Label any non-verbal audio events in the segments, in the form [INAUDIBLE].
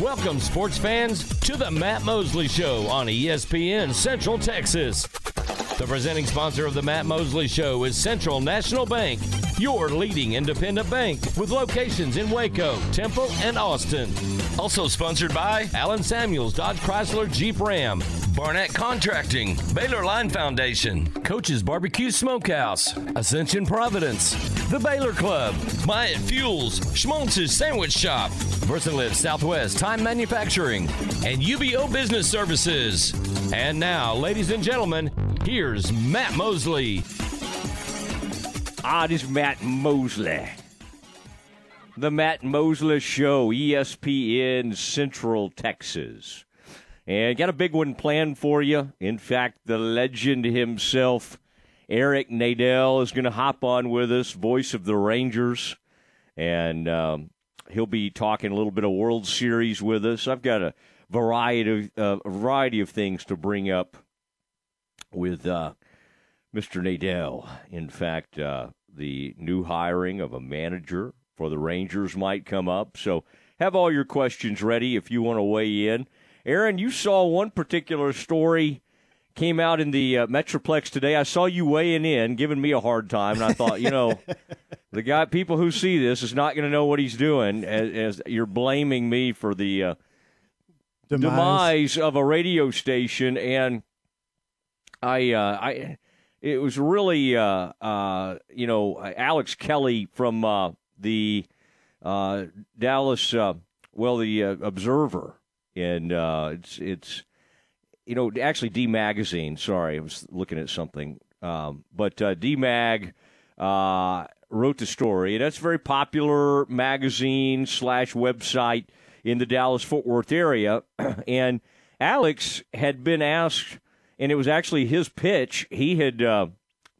Welcome, sports fans, to the Matt Mosley Show on ESPN Central Texas. The presenting sponsor of the Matt Mosley Show is Central National Bank, your leading independent bank with locations in Waco, Temple, and Austin. Also sponsored by Allen Samuels Dodge Chrysler Jeep Ram, Barnett Contracting, Baylor Line Foundation, Coach's Barbecue Smokehouse, Ascension Providence, The Baylor Club, Myatt Fuels, Schmaltz's Sandwich Shop, VersaLive Southwest Time Manufacturing, and UBO Business Services. And now, ladies and gentlemen, here's Matt Mosley. Ah, this is Matt Mosley. The Matt Mosley Show, ESPN Central Texas. And got a big one planned for you. In fact, the legend himself, Eric Nadel, is going to hop on with us, voice of the Rangers. And um, he'll be talking a little bit of World Series with us. I've got a variety of, uh, variety of things to bring up with uh, Mr. Nadel. In fact, uh, the new hiring of a manager for the Rangers might come up. So have all your questions ready if you want to weigh in. Aaron, you saw one particular story came out in the uh, Metroplex today. I saw you weighing in, giving me a hard time, and I thought, you know, [LAUGHS] the guy, people who see this is not going to know what he's doing. As, as, you're blaming me for the uh, demise. demise. of a radio station, and I, uh, I, it was really, uh, uh, you know, Alex Kelly from uh, the Dallas, well, the Observer and uh, it's it's you know actually D Magazine. Sorry, I was looking at something, um, but uh, D Mag uh, wrote the story, and that's a very popular magazine slash website in the Dallas Fort Worth area. [CLEARS THROAT] and Alex had been asked, and it was actually his pitch. He had uh,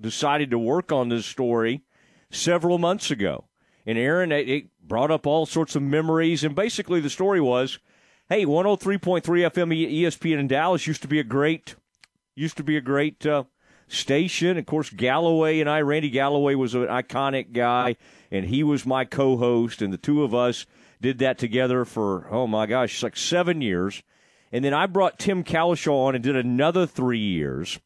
decided to work on this story several months ago. And Aaron, it, brought up all sorts of memories. And basically, the story was hey, 103.3 FM ESPN in Dallas used to be a great used to be a great uh, station. Of course, Galloway and I, Randy Galloway was an iconic guy, and he was my co-host, and the two of us did that together for oh my gosh, like seven years. And then I brought Tim Cowlishaw on and did another three years.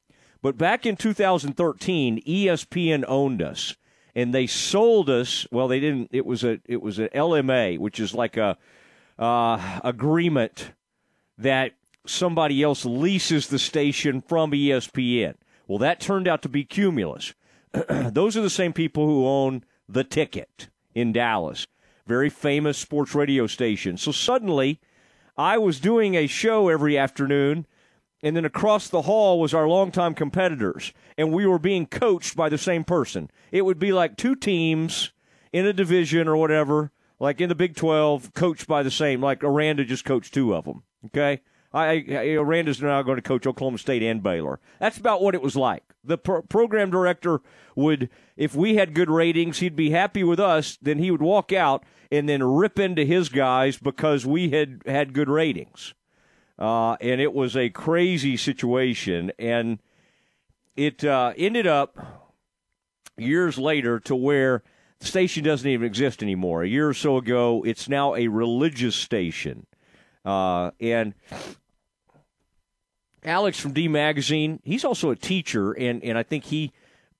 But back in 2013, ESPN owned us, and they sold us. Well, they didn't. It was a it was an LMA, which is like a uh, agreement that somebody else leases the station from ESPN. Well, that turned out to be Cumulus. [CLEARS THROAT] Those are the same people who own the ticket in Dallas, very famous sports radio station. So suddenly, I was doing a show every afternoon, and then across the hall was our longtime competitors, and we were being coached by the same person. It would be like two teams in a division or whatever like in the Big 12, coached by the same. Like Aranda just coached two of them. Okay. I, I, Aranda's now going to coach Oklahoma State and Baylor. That's about what it was like. The pro- program director would, if we had good ratings, he'd be happy with us. Then he would walk out and then rip into his guys because we had had good ratings. Uh, and it was a crazy situation. And it uh, ended up years later to where – the station doesn't even exist anymore. A year or so ago, it's now a religious station. Uh, and Alex from D Magazine, he's also a teacher, and, and I think he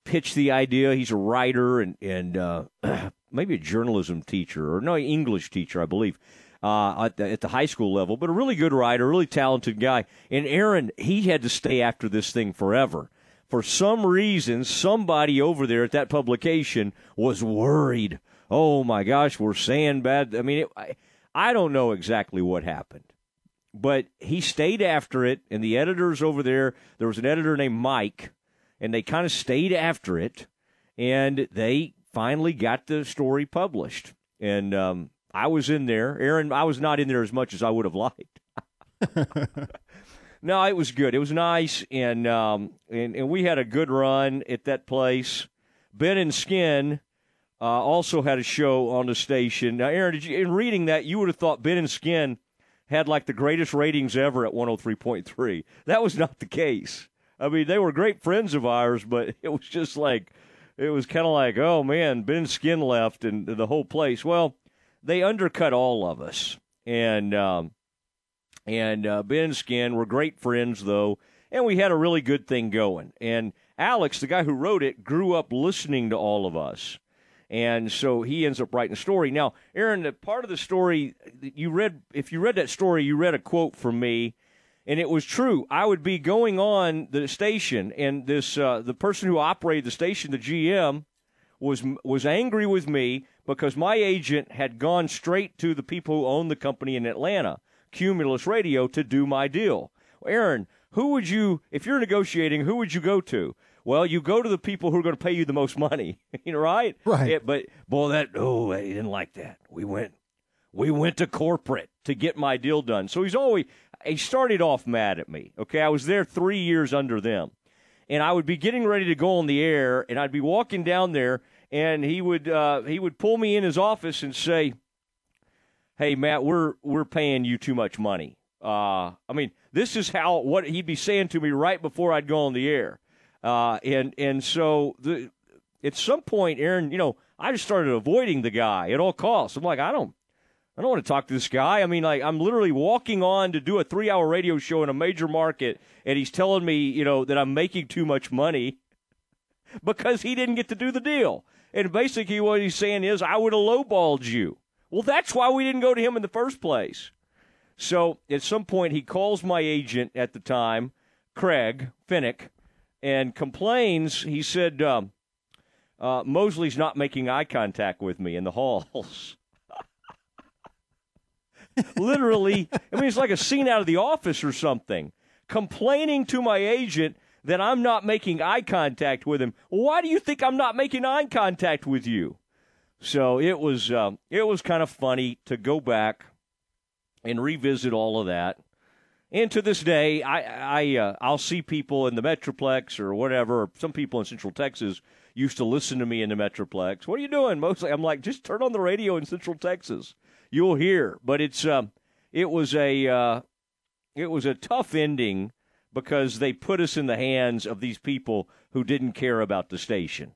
pitched the idea. He's a writer and, and uh, [CLEARS THROAT] maybe a journalism teacher, or no, English teacher, I believe. Uh, at, the, at the high school level, but a really good writer, really talented guy. And Aaron, he had to stay after this thing forever for some reason, somebody over there at that publication was worried. Oh my gosh, we're saying bad. I mean, it, I, I don't know exactly what happened, but he stayed after it, and the editors over there, there was an editor named Mike, and they kind of stayed after it, and they finally got the story published. And um, I was in there. Aaron, I was not in there as much as I would have liked. [LAUGHS] No, it was good. It was nice, and um, and, and we had a good run at that place. Ben and Skin uh, also had a show on the station. Now, Aaron, did you, in reading that, you would have thought Ben and Skin had like the greatest ratings ever at 103.3. That was not the case. I mean, they were great friends of ours, but [LAUGHS] it was just like, it was kind of like, oh man, Ben Skin left and the whole place. Well, they undercut all of us. And um, And uh, Ben and Skin were great friends, though, and we had a really good thing going. And Alex, the guy who wrote it, grew up listening to all of us. And so he ends up writing a story. Now, Aaron, part of the story you read, if you read that story, you read a quote from me, and it was true. I would be going on the station, and this uh, the person who operated the station, the GM, was was angry with me because my agent had gone straight to the people who own the company in Atlanta, Cumulus Radio, to do my deal. Aaron, who would you, if you're negotiating, who would you go to? Well, you go to the people who are going to pay you the most money, [LAUGHS] you know, right? Right. It, but boy, that oh, he didn't like that. We went, we went to corporate to get my deal done. So he's always he started off mad at me. Okay, I was there three years under them, and I would be getting ready to go on the air, and I'd be walking down there, and he would uh, he would pull me in his office and say, "Hey, Matt, we're we're paying you too much money." Uh, I mean, this is how what he'd be saying to me right before I'd go on the air. Uh, and and so the, at some point, Aaron, you know, I just started avoiding the guy at all costs. I'm like, I don't, I don't want to talk to this guy. I mean, like, I'm literally walking on to do a three hour radio show in a major market, and he's telling me, you know, that I'm making too much money [LAUGHS] because he didn't get to do the deal. And basically, what he's saying is, I would have lowballed you. Well, that's why we didn't go to him in the first place. So at some point, he calls my agent at the time, Craig Finnick, and complains. He said, um, uh, Mosley's not making eye contact with me in the halls. [LAUGHS] Literally, I mean, it's like a scene out of the office or something. Complaining to my agent that I'm not making eye contact with him. Why do you think I'm not making eye contact with you? So it was um, it was kind of funny to go back and revisit all of that. And to this day, I, I uh, I'll see people in the Metroplex or whatever. Some people in Central Texas used to listen to me in the Metroplex. What are you doing? Mostly, I'm like, just turn on the radio in Central Texas. You'll hear. But it's um, it was a uh, it was a tough ending because they put us in the hands of these people who didn't care about the station.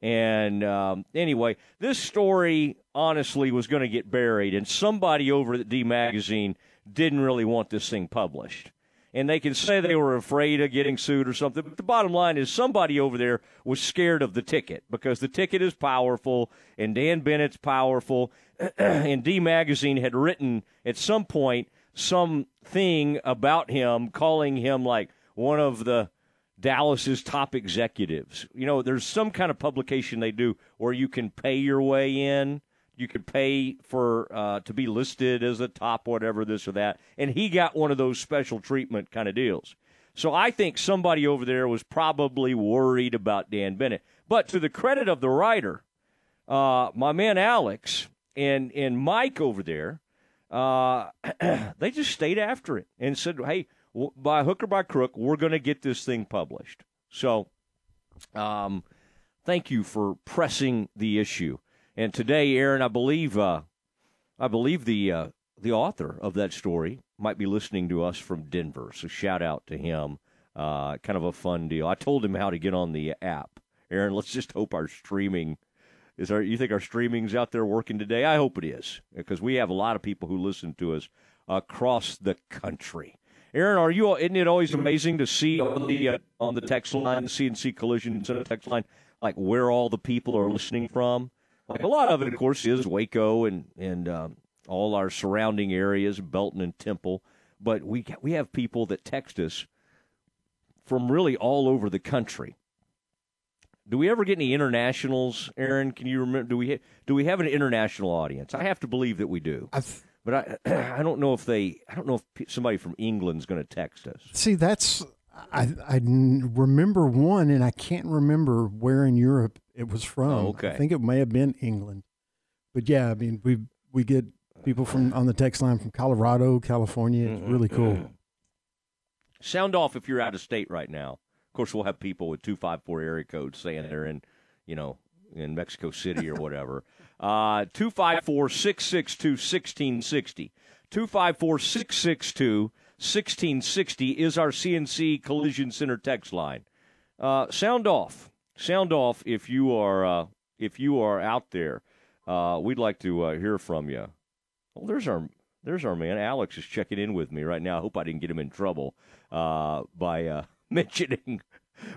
And um, anyway, this story honestly was going to get buried, and somebody over at D Magazine didn't really want this thing published. And they can say they were afraid of getting sued or something, but the bottom line is somebody over there was scared of the ticket because the ticket is powerful, and Dan Bennett's powerful, [CLEARS THROAT] and D Magazine had written at some point something about him, calling him like one of the Dallas's top executives. You know, there's some kind of publication they do where you can pay your way in. You could pay for uh, to be listed as a top whatever this or that, and he got one of those special treatment kind of deals. So I think somebody over there was probably worried about Dan Bennett. But to the credit of the writer, uh, my man Alex and and Mike over there, uh, [CLEARS THROAT] they just stayed after it and said, "Hey, by hook or by crook, we're going to get this thing published." So, um, thank you for pressing the issue. And today, Aaron, I believe, uh, I believe the uh, the author of that story might be listening to us from Denver. So shout out to him. Uh, kind of a fun deal. I told him how to get on the app. Aaron, let's just hope our streaming is our. You think our streaming's out there working today? I hope it is because we have a lot of people who listen to us across the country. Aaron, are you? Isn't it always amazing to see on the uh, on the text line, the CNC Collision Center text line, like where all the people are listening from? Like a lot of it, of course, is Waco and and um, all our surrounding areas, Belton and Temple. But we we have people that text us from really all over the country. Do we ever get any internationals, Aaron? Can you remember? Do we do we have an international audience? I have to believe that we do. I've, but I [CLEARS THROAT] I don't know if they I don't know if somebody from England's going to text us. see, that's I I remember one, and I can't remember where in Europe it was from. Oh, okay. I think it may have been England, but yeah, I mean we we get people from on the text line from Colorado, California. It's mm-hmm, really cool. Mm-hmm. Sound off if you're out of state right now. Of course, we'll have people with two five four area codes saying they're in, you know, in Mexico City or whatever. [LAUGHS] Uh, two five four six six two sixteen sixty. Two five four six six two sixteen sixty is our CNC Collision Center text line. Uh, sound off. Sound off if you are uh, if you are out there. Uh, we'd like to uh, hear from you. Oh, there's our there's our man. Alex is checking in with me right now. I hope I didn't get him in trouble uh, by uh, [LAUGHS] mentioning.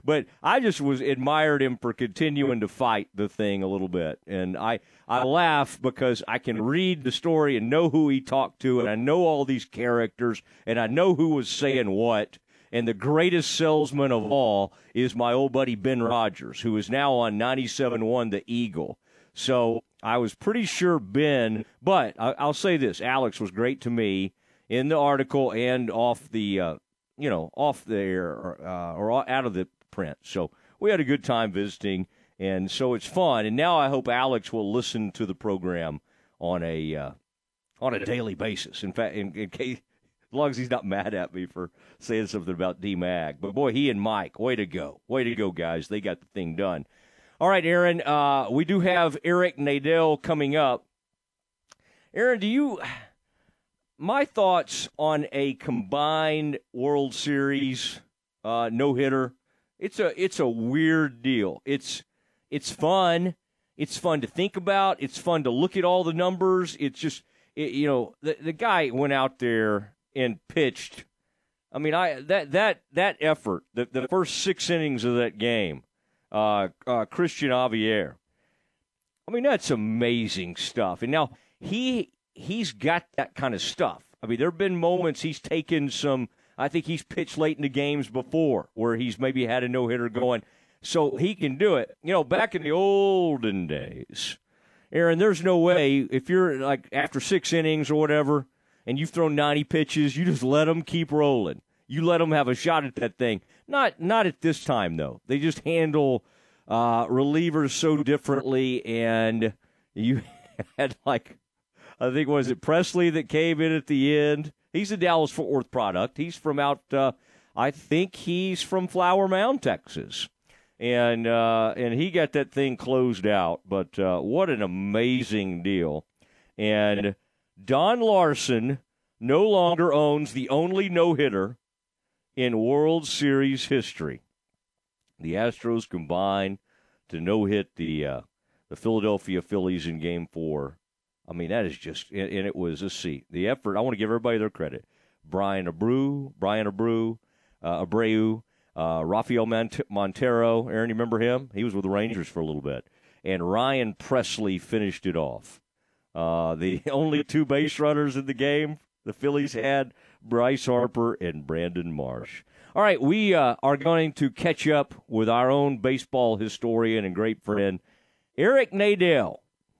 But I just was admired him for continuing to fight the thing a little bit, and I I laugh because I can read the story and know who he talked to, and I know all these characters, and I know who was saying what. And the greatest salesman of all is my old buddy Ben Rogers, who is now on 97.1 The Eagle. So I was pretty sure Ben, but I, will say this: Alex was great to me in the article and off the, uh, you know, off the air or, uh, or out of the print. So we had a good time visiting, and so it's fun. And now I hope Alex will listen to the program on a uh, on a daily basis. In fact, in, in case as long as he's not [LAUGHS] mad at me for saying something about D Mag. But boy, he and Mike, way to go, way to go, guys! They got the thing done. All right, Aaron, uh, we do have Eric Nadel coming up. Aaron, do you. My thoughts on a combined World Series uh, no hitter. It's a it's a weird deal. It's it's fun. It's fun to think about. It's fun to look at all the numbers. It's just it, you know the the guy went out there and pitched. I mean, I that that that effort, the the first six innings of that game uh, uh, Christian Javier. I mean, that's amazing stuff. And now he he's got that kind of stuff. I mean, there have been moments he's taken some. I think he's pitched late in the games before where he's maybe had a no hitter going, so he can do it. You know, back in the olden days, Aaron, there's no way if you're like after six innings or whatever, and you've thrown 90 pitches, you just let them keep rolling. You let them have a shot at that thing. Not not at this time though. They just handle uh, relievers so differently, and you [LAUGHS] had like I think was it Pressly that came in at the end. He's a Dallas Fort Worth product. He's from out. Uh, I think he's from Flower Mound, Texas, and uh, and he got that thing closed out. But uh, what an amazing deal! And Don Larsen no longer owns the only no hitter in World Series history. The Astros combined to no hit the uh, the Philadelphia Phillies in Game Four. I mean, that is just and, it was a seat. The effort. I want to give everybody their credit. Bryan Abreu, Bryan Abreu, uh, Abreu, uh, Rafael Montero. Aaron, you remember him? He was with the Rangers for a little bit. And Ryan Pressly finished it off. Uh, the [LAUGHS] only two base runners in the game the Phillies had Bryce Harper and Brandon Marsh. All right, we uh, are going to catch up with our own baseball historian and great friend, Eric Nadel,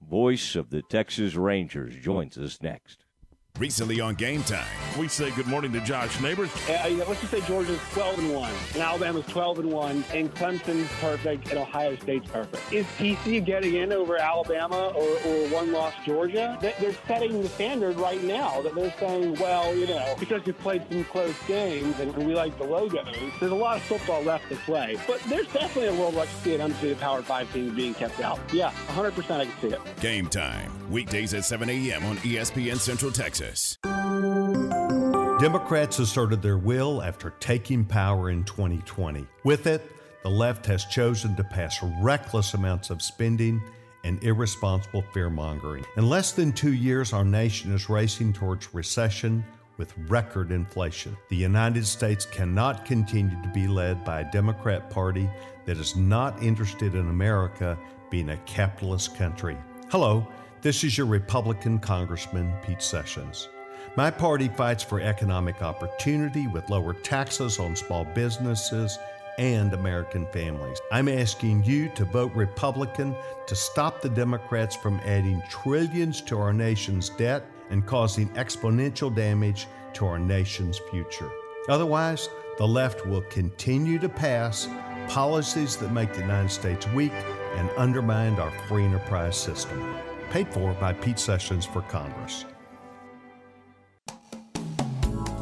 voice of the Texas Rangers, joins us next. Recently on Game Time, we say good morning to Josh Neighbors. Uh, let's just say Georgia's 12 and one, and Alabama's 12 and one, and Clemson's perfect, and Ohio State's perfect. Is TCU getting in over Alabama or, or one-loss Georgia? They're setting the standard right now. That they're saying, well, you know, because we've played some close games and we like the logos, there's a lot of football left to play. But there's definitely a world where I can see an undefeated Power Five team being kept out. Yeah, 100% I can see it. Game Time weekdays at 7 a.m. on ESPN Central Texas. Texas. Democrats asserted their will after taking power in 2020. With it, the left has chosen to pass reckless amounts of spending and irresponsible fear mongering. In less than two years, our nation is racing towards recession with record inflation. The United States cannot continue to be led by a Democrat Party that is not interested in America being a capitalist country. Hello. This is your Republican Congressman, Pete Sessions. My party fights for economic opportunity with lower taxes on small businesses and American families. I'm asking you to vote Republican to stop the Democrats from adding trillions to our nation's debt and causing exponential damage to our nation's future. Otherwise, the left will continue to pass policies that make the United States weak and undermine our free enterprise system paid for by Pete Sessions for Congress.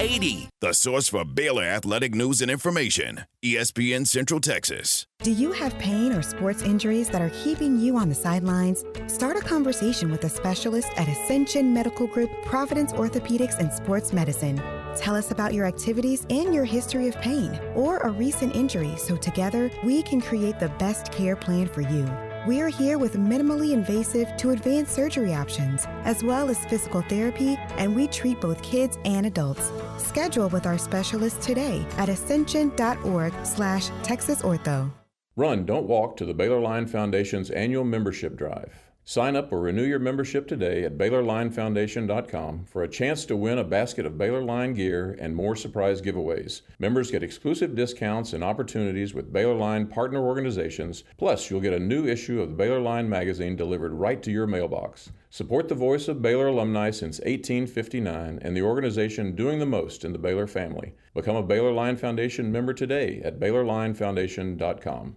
8080. The source for Baylor athletic news and information ESPN Central Texas. Do you have pain or sports injuries that are keeping you on the sidelines? Start a conversation with a specialist at Ascension Medical Group, Providence Orthopedics and Sports Medicine. Tell us about your activities and your history of pain or a recent injury so together we can create the best care plan for you. We're here with minimally invasive to advanced surgery options, as well as physical therapy, and we treat both kids and adults. Schedule with our specialist today at ascension.org slash texasortho. Run, don't walk to the Baylor Line Foundation's annual membership drive. Sign up or renew your membership today at BaylorLineFoundation.com for a chance to win a basket of Baylor Line gear and more surprise giveaways. Members get exclusive discounts and opportunities with Baylor Line partner organizations. Plus, you'll get a new issue of the Baylor Line magazine delivered right to your mailbox. Support the voice of Baylor alumni since 1859 and the organization doing the most in the Baylor family. Become a Baylor Line Foundation member today at BaylorLineFoundation.com.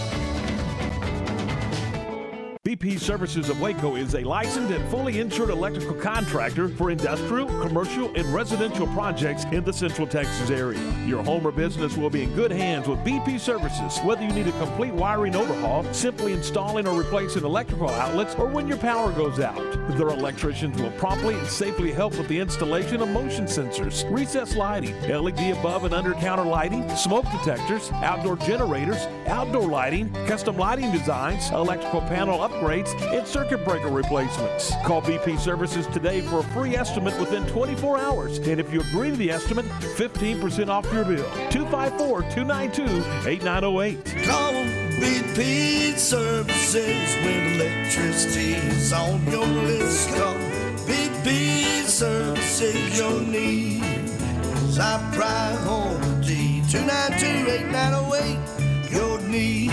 BP Services of Waco is a licensed and fully insured electrical contractor for industrial, commercial, and residential projects in the Central Texas area. Your home or business will be in good hands with BP Services, whether you need a complete wiring overhaul, simply installing or replacing electrical outlets, or when your power goes out. Their electricians will promptly and safely help with the installation of motion sensors, recessed lighting, LED above and under counter lighting, smoke detectors, outdoor generators, outdoor lighting, custom lighting designs, electrical panel upgrades, and circuit breaker replacements. Call BP Services today for a free estimate within 24 hours. And if you agree to the estimate, 15% off your bill. 254 292 8908. Call BP Services when electricity's on your list. Call BP Services your need. Is our priority 292 8908. Your need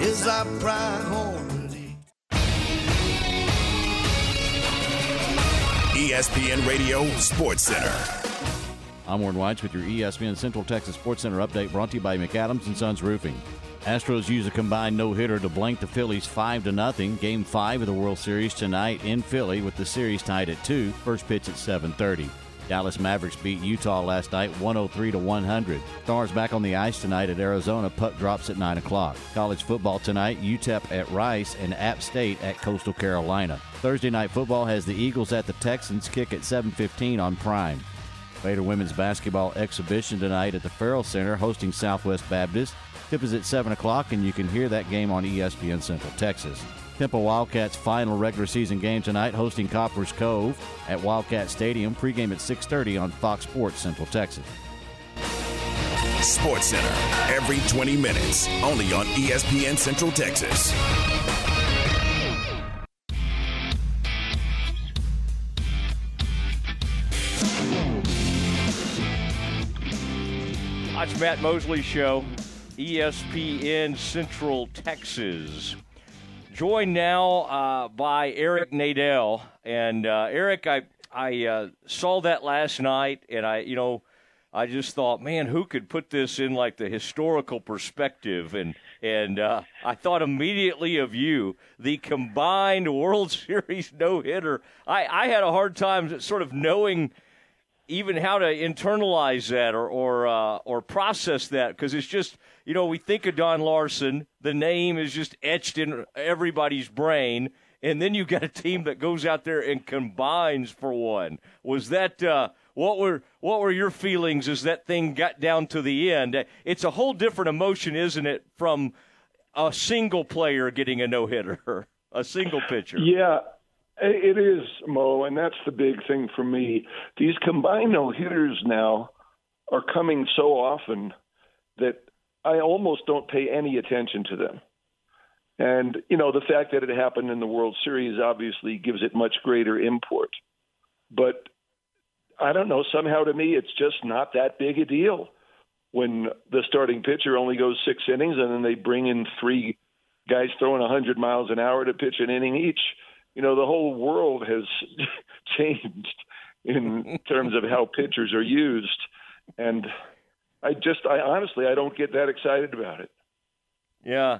is our priority. ESPN Radio Sports Center. I'm Warren Whites with your ESPN Central Texas Sports Center update brought to you by McAdams and Sons Roofing. Astros use a combined no-hitter to blank the Phillies 5 to nothing. Game 5 of the World Series tonight in Philly with the series tied at 2. First pitch at 7:30. Dallas Mavericks beat Utah last night 103 to 100. Stars back on the ice tonight at Arizona. Puck drops at 9 o'clock. College football tonight, UTEP at Rice and App State at Coastal Carolina. Thursday night football has the Eagles at the Texans kick at 7:15 on Prime. Baylor women's basketball exhibition tonight at the Ferrell Center hosting Southwest Baptist. Tip is at 7 o'clock, and you can hear that game on ESPN Central Texas. Temple Wildcats final regular season game tonight hosting Copperas Cove at Wildcat Stadium. Pregame at 6:30 on Fox Sports Central Texas. Sports Center every 20 minutes, only on ESPN Central Texas. Watch Matt Mosley Show, ESPN Central Texas. Joined now uh, by Eric Nadel, and uh, Eric, I I uh, saw that last night, and I you know I just thought, man, who could put this in like the historical perspective, and and uh, I thought immediately of you, the combined [LAUGHS] World Series no hitter. I I had a hard time sort of knowing even how to internalize that or or uh, or process that because it's just you know we think of Don Larsen, the name is just etched in everybody's brain, and then you've got a team that goes out there and combines for one. Was that uh, what were what were your feelings as that thing got down to the end? It's a whole different emotion, isn't it, from a single player getting a no hitter, [LAUGHS] a single pitcher. Yeah, it is, Mo, and that's the big thing for me. These combined no hitters now are coming so often that I almost don't pay any attention to them. And, you know, the fact that it happened in the World Series obviously gives it much greater import. But I don't know, somehow to me, it's just not that big a deal when the starting pitcher only goes six innings and then they bring in three guys throwing 100 miles an hour to pitch an inning each. You know, the whole world has [LAUGHS] changed in terms of how pitchers are used. And I just, I honestly, I don't get that excited about it. Yeah.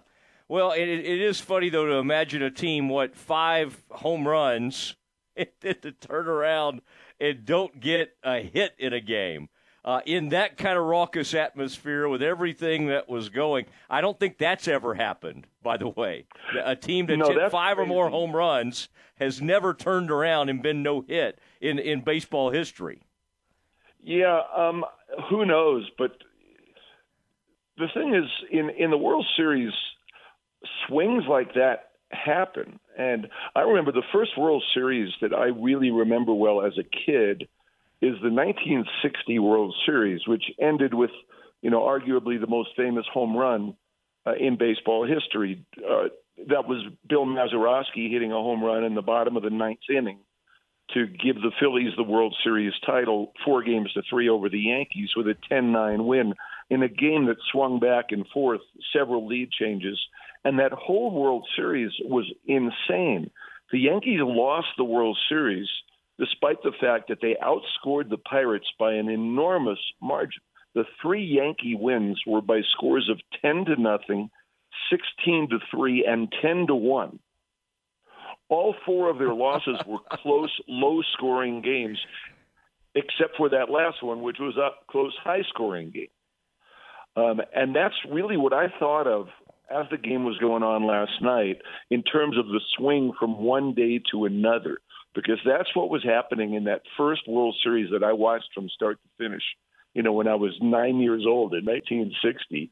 Well, it, it is funny, though, to imagine a team, what, five home runs, [LAUGHS] and then to turn around and don't get a hit in a game uh, in that kind of raucous atmosphere with everything that was going. I don't think that's ever happened, by the way. A team that No, hit five or more home runs has never turned around and been no hit in, in baseball history. Yeah, um, who knows? But the thing is, in in the World Series, swings like that happen. And I remember the first World Series that I really remember well as a kid is the 1960 World Series, which ended with, you know, arguably the most famous home run uh, in baseball history. Uh, that was Bill Mazeroski hitting a home run in the bottom of the ninth inning to give the Phillies the World Series title, four games to three over the Yankees with a 10-9 win in a game that swung back and forth, several lead changes, and that whole World Series was insane. The Yankees lost the World Series despite the fact that they outscored the Pirates by an enormous margin. The three Yankee wins were by scores of 10 to nothing, 16 to 3 and 10 to 1. All four of their losses were close, low scoring games, except for that last one, which was a close, high scoring game. Um, and that's really what I thought of as the game was going on last night in terms of the swing from one day to another, because that's what was happening in that first World Series that I watched from start to finish, you know, when I was nine years old in 1960.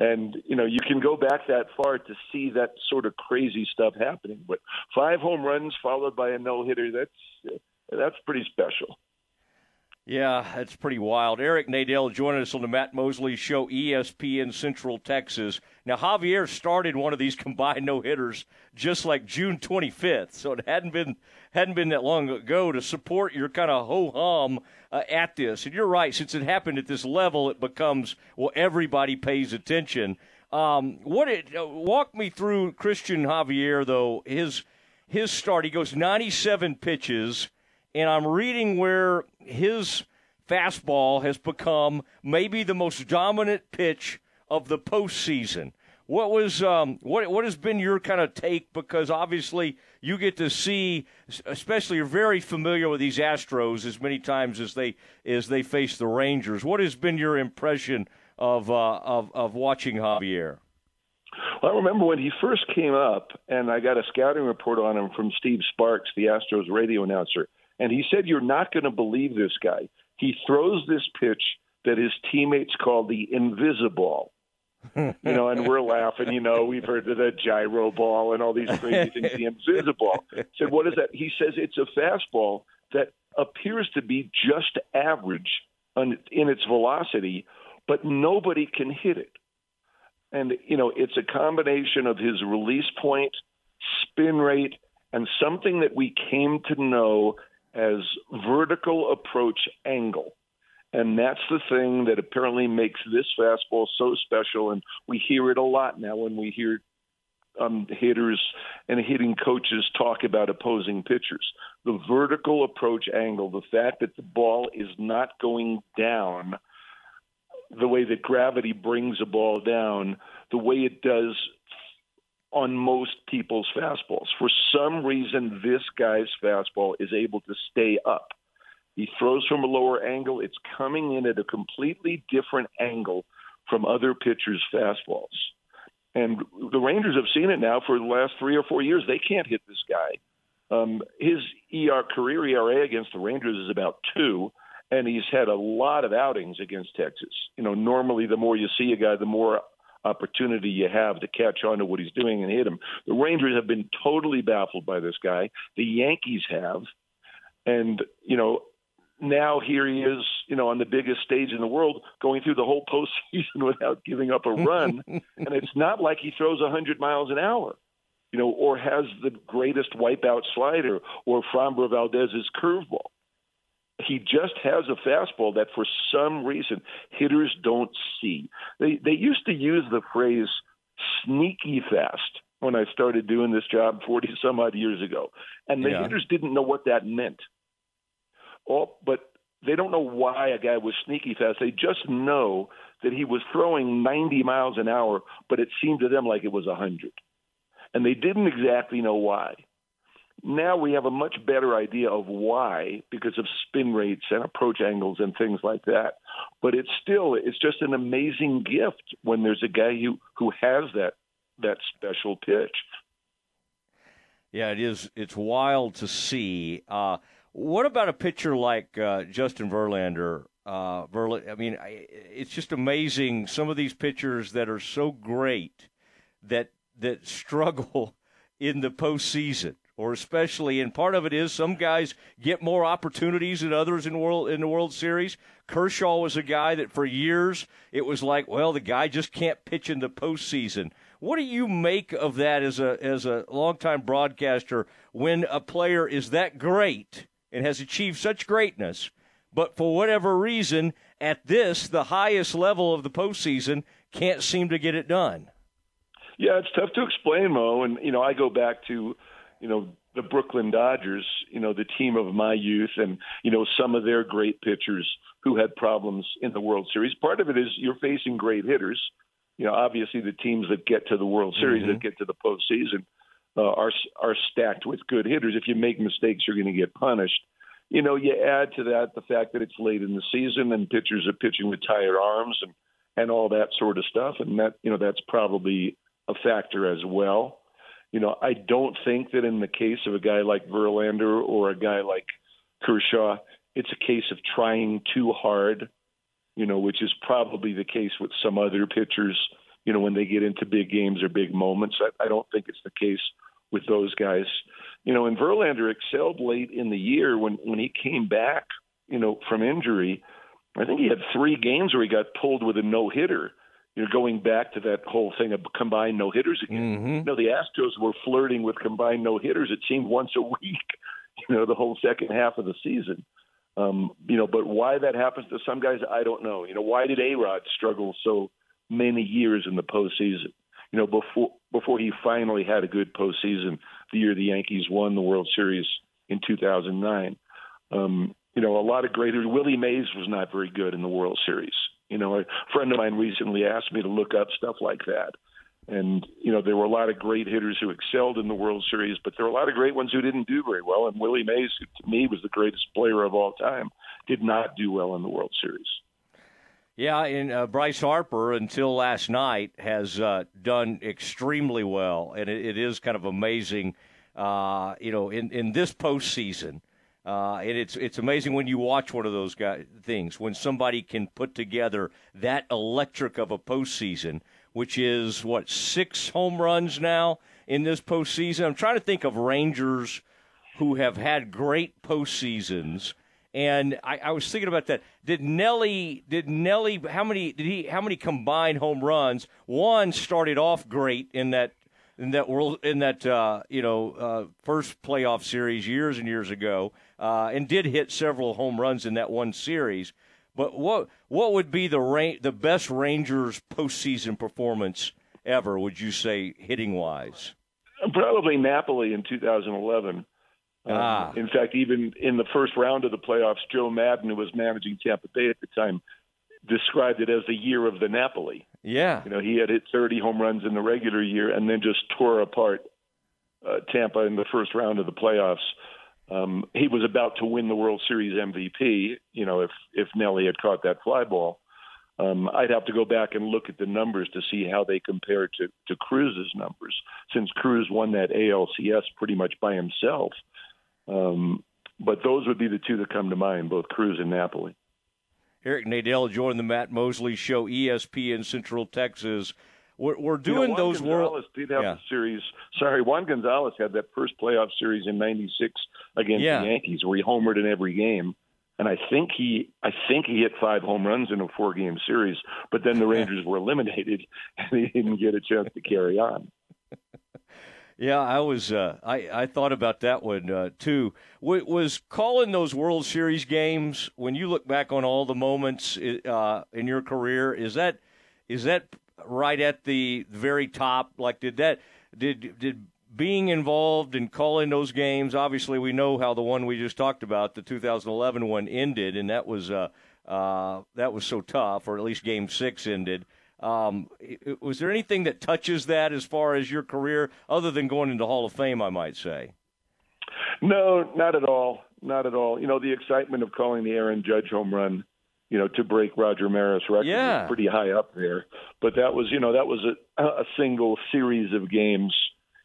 And, you know, you can go back that far to see that sort of crazy stuff happening. But five home runs followed by a no hitter, that's, that's pretty special. Yeah, that's pretty wild. Eric Nadel joining us on the Matt Mosley Show, ESPN Central Texas. Now, Javier started one of these [LAUGHS] combined no hitters just like June 25th, so it hadn't been hadn't been that long ago to support your kind of ho hum uh, at this. And you're right, since it happened at this level, it becomes well, everybody pays attention. Um, what it uh, walk me through Christian Javier though his his start. He goes 97 pitches and I'm reading where his fastball has become maybe the most dominant pitch of the postseason. What was um, what what has been your kind of take? Because obviously you get to see, especially you're very familiar with these Astros as many times as they as they face the Rangers. What has been your impression of uh, of of watching Javier? Well, I remember when he first came up, and I got a scouting report on him from Steve Sparks, the Astros radio announcer, and he said, You're not going to believe this guy. He throws this pitch that his teammates call the invisible. [LAUGHS] you know, and we're laughing. You know, we've heard of the gyro ball and all these crazy things. The invisible. Said, what is that? He says it's a fastball that appears to be just average on, in its velocity, but nobody can hit it. And you know, it's a combination of his release point, spin rate, and something that we came to know as vertical approach angle. And that's the thing that apparently makes this fastball so special. And we hear it a lot now when we hear um, hitters and hitting coaches talk about opposing pitchers. The vertical approach angle, the fact that the ball is not going down the way that gravity brings a ball down, the way it does on most people's fastballs. For some reason, this guy's fastball is able to stay up. He throws from a lower angle. It's coming in at a completely different angle from other pitchers' fastballs. And the Rangers have seen it now for the last three or four years. They can't hit this guy. Um, his ER career ERA against the Rangers is about two, and he's had a lot of outings against Texas. You know, normally the more you see a guy, the more opportunity you have to catch on to what he's doing and hit him. The Rangers have been totally baffled by this guy. The Yankees have. And, you know, now here he is, you know, on the biggest stage in the world, going through the whole [LAUGHS] postseason without giving up a run. [LAUGHS] and it's not like he throws 100 miles an hour, you know, or has the greatest wipeout slider or Framber Valdez's curveball. He just has a fastball that, for some reason, hitters don't see. They they used to use the phrase "sneaky fast" when I started doing this job [LAUGHS] 40 some odd years ago, and the Yeah. hitters didn't know what that meant. All, but they don't know why a guy was sneaky fast. They just know that he was throwing 90 miles an hour, but it seemed to them like it was 100. And they didn't exactly know why. Now we have a much better idea of why because of spin rates and approach angles and things like that. But it's still it's just an amazing gift when there's a guy who who has that that special pitch. Yeah, it is. It's wild to see. Uh, what about a pitcher like uh, Justin Verlander? Uh, Verla- I mean, it's just amazing. Some of these pitchers that are so great that that [LAUGHS] struggle in the postseason, or especially, and part of it is some guys get more opportunities than others in world in the World Series. Kershaw was a guy that for years it was like, well, the guy just can't pitch in the postseason. What do you make of that as a as a longtime broadcaster when a player is that great and has achieved such greatness, but for whatever reason at this the highest level of the postseason can't seem to get it done? Yeah, it's tough to explain, Mo. And you know, I go back to, you know, the Brooklyn Dodgers, you know, the team of my youth, and you know, some of their great pitchers who had problems in the World Series. Part of it is you're facing great hitters. You know, obviously the teams that get to the World Series, that get to the postseason, uh, are are stacked with good hitters. If you make mistakes, you're going to get punished. You know, you add to that the fact that it's late in the season and pitchers are pitching with tired arms and and all that sort of stuff, and that you know that's probably a factor as well. You know, I don't think that in the case of a guy like Verlander or a guy like Kershaw, it's a case of trying too hard, you know, which is probably the case with some other pitchers, you know, when they get into big games or big moments. I, I don't think it's the case with those guys. You know, and Verlander excelled late in the year when, when he came back, you know, from injury. I think he had three games where he got pulled with a no hitter you know, going back to that whole thing of combined no hitters again. You know, the Astros were flirting with combined no hitters. It seemed once a [LAUGHS] week, you know, the whole second half of the season. Um, you know, but why that happens to some guys, I don't know. You know, why did A Rod struggle so many years in the postseason? You know, before before he finally had a good postseason, the year the Yankees won the World Series in 2009. Um, you know, a lot of great. Willie Mays was not very good in the World Series. You know, a friend of mine recently asked me to look up stuff like that. And, you know, there were a lot of great hitters who excelled in the World Series, but there were a lot of great ones who didn't do very well. And Willie Mays, who to me was the greatest player of all time, did not do well in the World Series. Yeah, and uh, Bryce Harper until last night has uh, done extremely well, and it, it is kind of amazing, uh, you know, in in this postseason. Uh, and it's it's amazing when you watch one of those guy, things when somebody can put together that electric of a postseason, which is what six home runs now in this postseason. I'm trying to think of Rangers who have had great postseasons. And I, I was thinking about that. Did Nelly? Did Nelly? How many? Did he? How many combined home runs? One started off great in that in that world in that uh, you know uh, first playoff series years and years ago, uh, and did hit several home runs in that one series. But what what would be the ra- the best Rangers postseason performance ever? Would you say hitting wise? Probably Napoli in 2011. Um, Ah. in fact, even in the first round of the playoffs, Joe Maddon, who was managing Tampa Bay at the time, described it as the year of the Napoli. Yeah. You know, he had hit 30 home runs in the regular year and then just tore apart uh, Tampa in the first round of the playoffs. Um, he was about to win the World Series MVP. You know, if if Nelly had caught that fly ball, um, I'd have to go back and look at the numbers to see how they compare to to Cruz's numbers, since Cruz won that ALCS pretty much by himself. Um, but those would be the two that come to mind, both Cruz and Napoli. Eric Nadel joined the Matt Mosley Show, ESPN Central Texas. We're, we're doing you know, those Gonzalez world. did have Yeah. a series. Sorry, Juan Gonzalez had that first playoff series in '96 against Yeah. the Yankees, where he homered in every game. And I think he, I think he hit five home runs in a four-game series. But then the [LAUGHS] Rangers were eliminated, [LAUGHS] and he didn't get a chance to carry on. [LAUGHS] Yeah, I was. Uh, I I thought about that one uh, too. W- was calling those World Series games when you look back on all the moments uh, in your career? Is that is that right at the very top? Like, did that did did being involved in calling those games? Obviously, we know how the one we just talked about, the 2011 one, ended, and that was uh, uh, that was so tough, or at least Game Six ended. Um, was there anything that touches that as far as your career, other than going into Hall of Fame? I might say. No, not at all. Not at all. You know, the excitement of calling the Aaron Judge home run, you know, to break Roger Maris' record Yeah. pretty high up there. But that was, you know, that was a, a single series of games,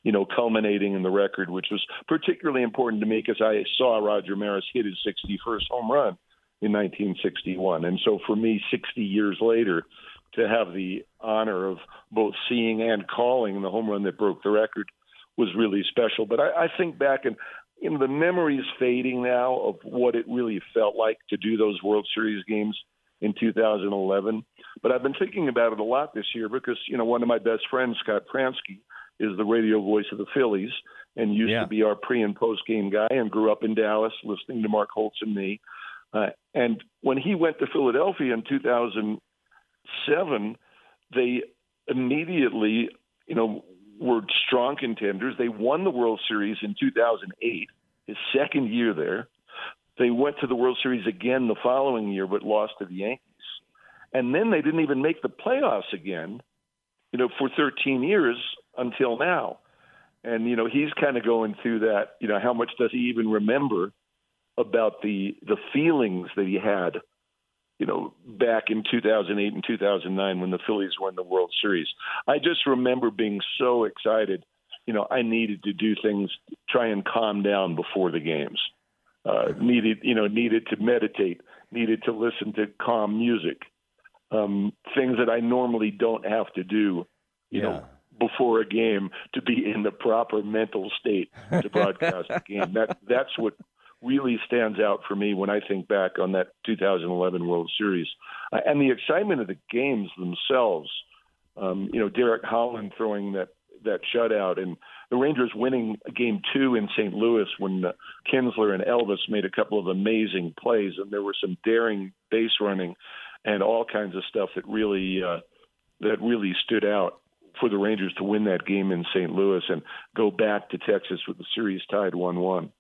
you know, culminating in the record, which was particularly important to me because I saw Roger Maris hit his 61st home run in 1961. And so for me, 60 years later, to have the honor of both seeing and calling the home run that broke the record was really special. But I, I think back and you know the memory's fading now of what it really felt like to do those World Series games in 2011. But I've been thinking about it a lot this year because you know one of my best friends, Scott Franzke, is the radio voice of the Phillies and used Yeah. to be our pre and post game guy and grew up in Dallas listening to Mark Holtz and me. Uh, and when he went to Philadelphia in 2007, they immediately, you know, were strong contenders. They won the World Series in 2008, his second year there. They went to the World Series again the following year, but lost to the Yankees. And then they didn't even make the playoffs again, you know, for 13 years until now. And you know, he's kind of going through that. You know, how much does he even remember about the the feelings that he had you know, back in 2008 and 2009 when the Phillies won the World Series. I just remember being so excited. You know, I needed to do things, try and calm down before the games. Uh, needed, you know, needed to meditate, needed to listen to calm music, um, things that I normally don't have to do. You know, before a game to be in the proper mental state to broadcast the game. That that's what really stands out for me when I think back on that 2011 World Series uh, and the excitement of the games themselves. Um, you know, Derek Holland throwing that that shutout and the Rangers winning game two in St. Louis when uh, Kinsler and Elvis made a couple of amazing plays and there was some daring base running and all kinds of stuff that really uh, that really stood out for the Rangers to win that game in St. Louis and go back to Texas with the series tied one-one.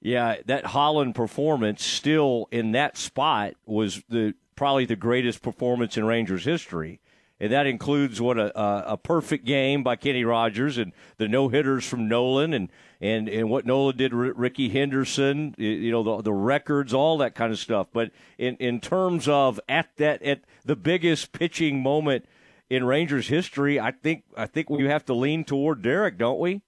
Yeah, that Holland performance still in that spot was the probably the greatest performance in Rangers history. And that includes what a, a, a perfect game by Kenny Rogers and the no hitters from Nolan and, and, and what Nolan did, R- Rickey Henderson, you know, the, the records, all that kind of stuff. But in, in terms of at that, at the biggest pitching moment in Rangers history, I think, I think we have to lean toward Derek, don't we?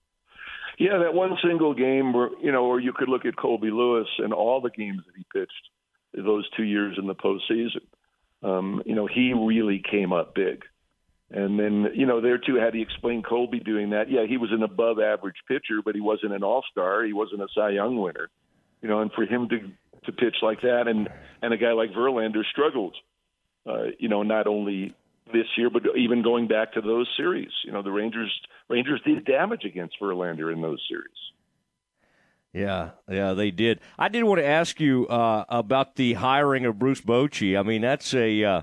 Yeah, that one single game where you know, or you could look at Colby Lewis and all the games that he pitched those two years in the postseason. Um, you know, he really came up big. And then, you know, there too, how do you explain Colby doing that? Yeah, he was an above average pitcher, but he wasn't an all star. He wasn't a Cy Young winner. You know, and for him to to pitch like that and and a guy like Verlander struggled, uh, you know, not only this year, but even going back to those series. You know, the Rangers Rangers did damage against Verlander in those series. Yeah, yeah, they did. I did want to ask you uh, about the hiring of Bruce Bochy. I mean, that's a uh,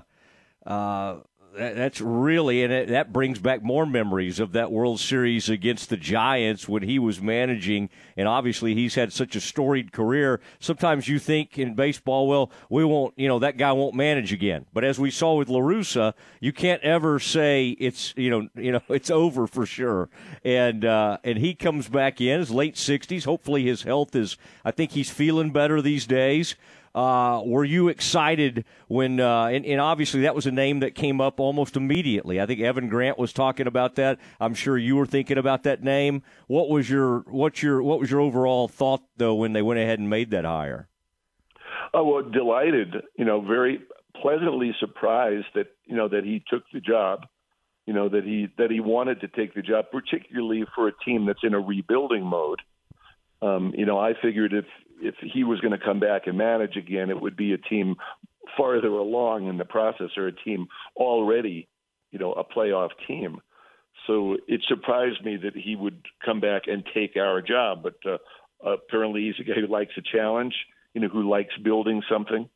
uh, that's really, and it, that brings back more memories of that World Series against the Giants when he was managing. And obviously, he's had such a storied career. Sometimes you think in baseball, well, we won't, you know, that guy won't manage again. But as we saw with La Russa, you can't ever say it's, you know, [LAUGHS] you know, it's over for sure. And uh, and he comes back in his late sixties. Hopefully, his health is. I think he's feeling better these days. Uh, were you excited when, uh, and, and obviously that was a name that came up almost immediately. I think Evan Grant was talking about that. I'm sure you were thinking about that name. What was your, what's your, what was your overall thought though when they went ahead and made that hire? Oh well, delighted. You know, very pleasantly surprised that you know that he took the job. You know that he that he wanted to take the job, particularly for a team that's in a rebuilding mode. Um, you know, I figured if if he was going to come back and manage again, it would be a team farther along in the process or a team already, you know, a playoff team. So it surprised me that he would come back and take our job. But uh, apparently, he's a guy who likes a challenge, you know, who likes building something.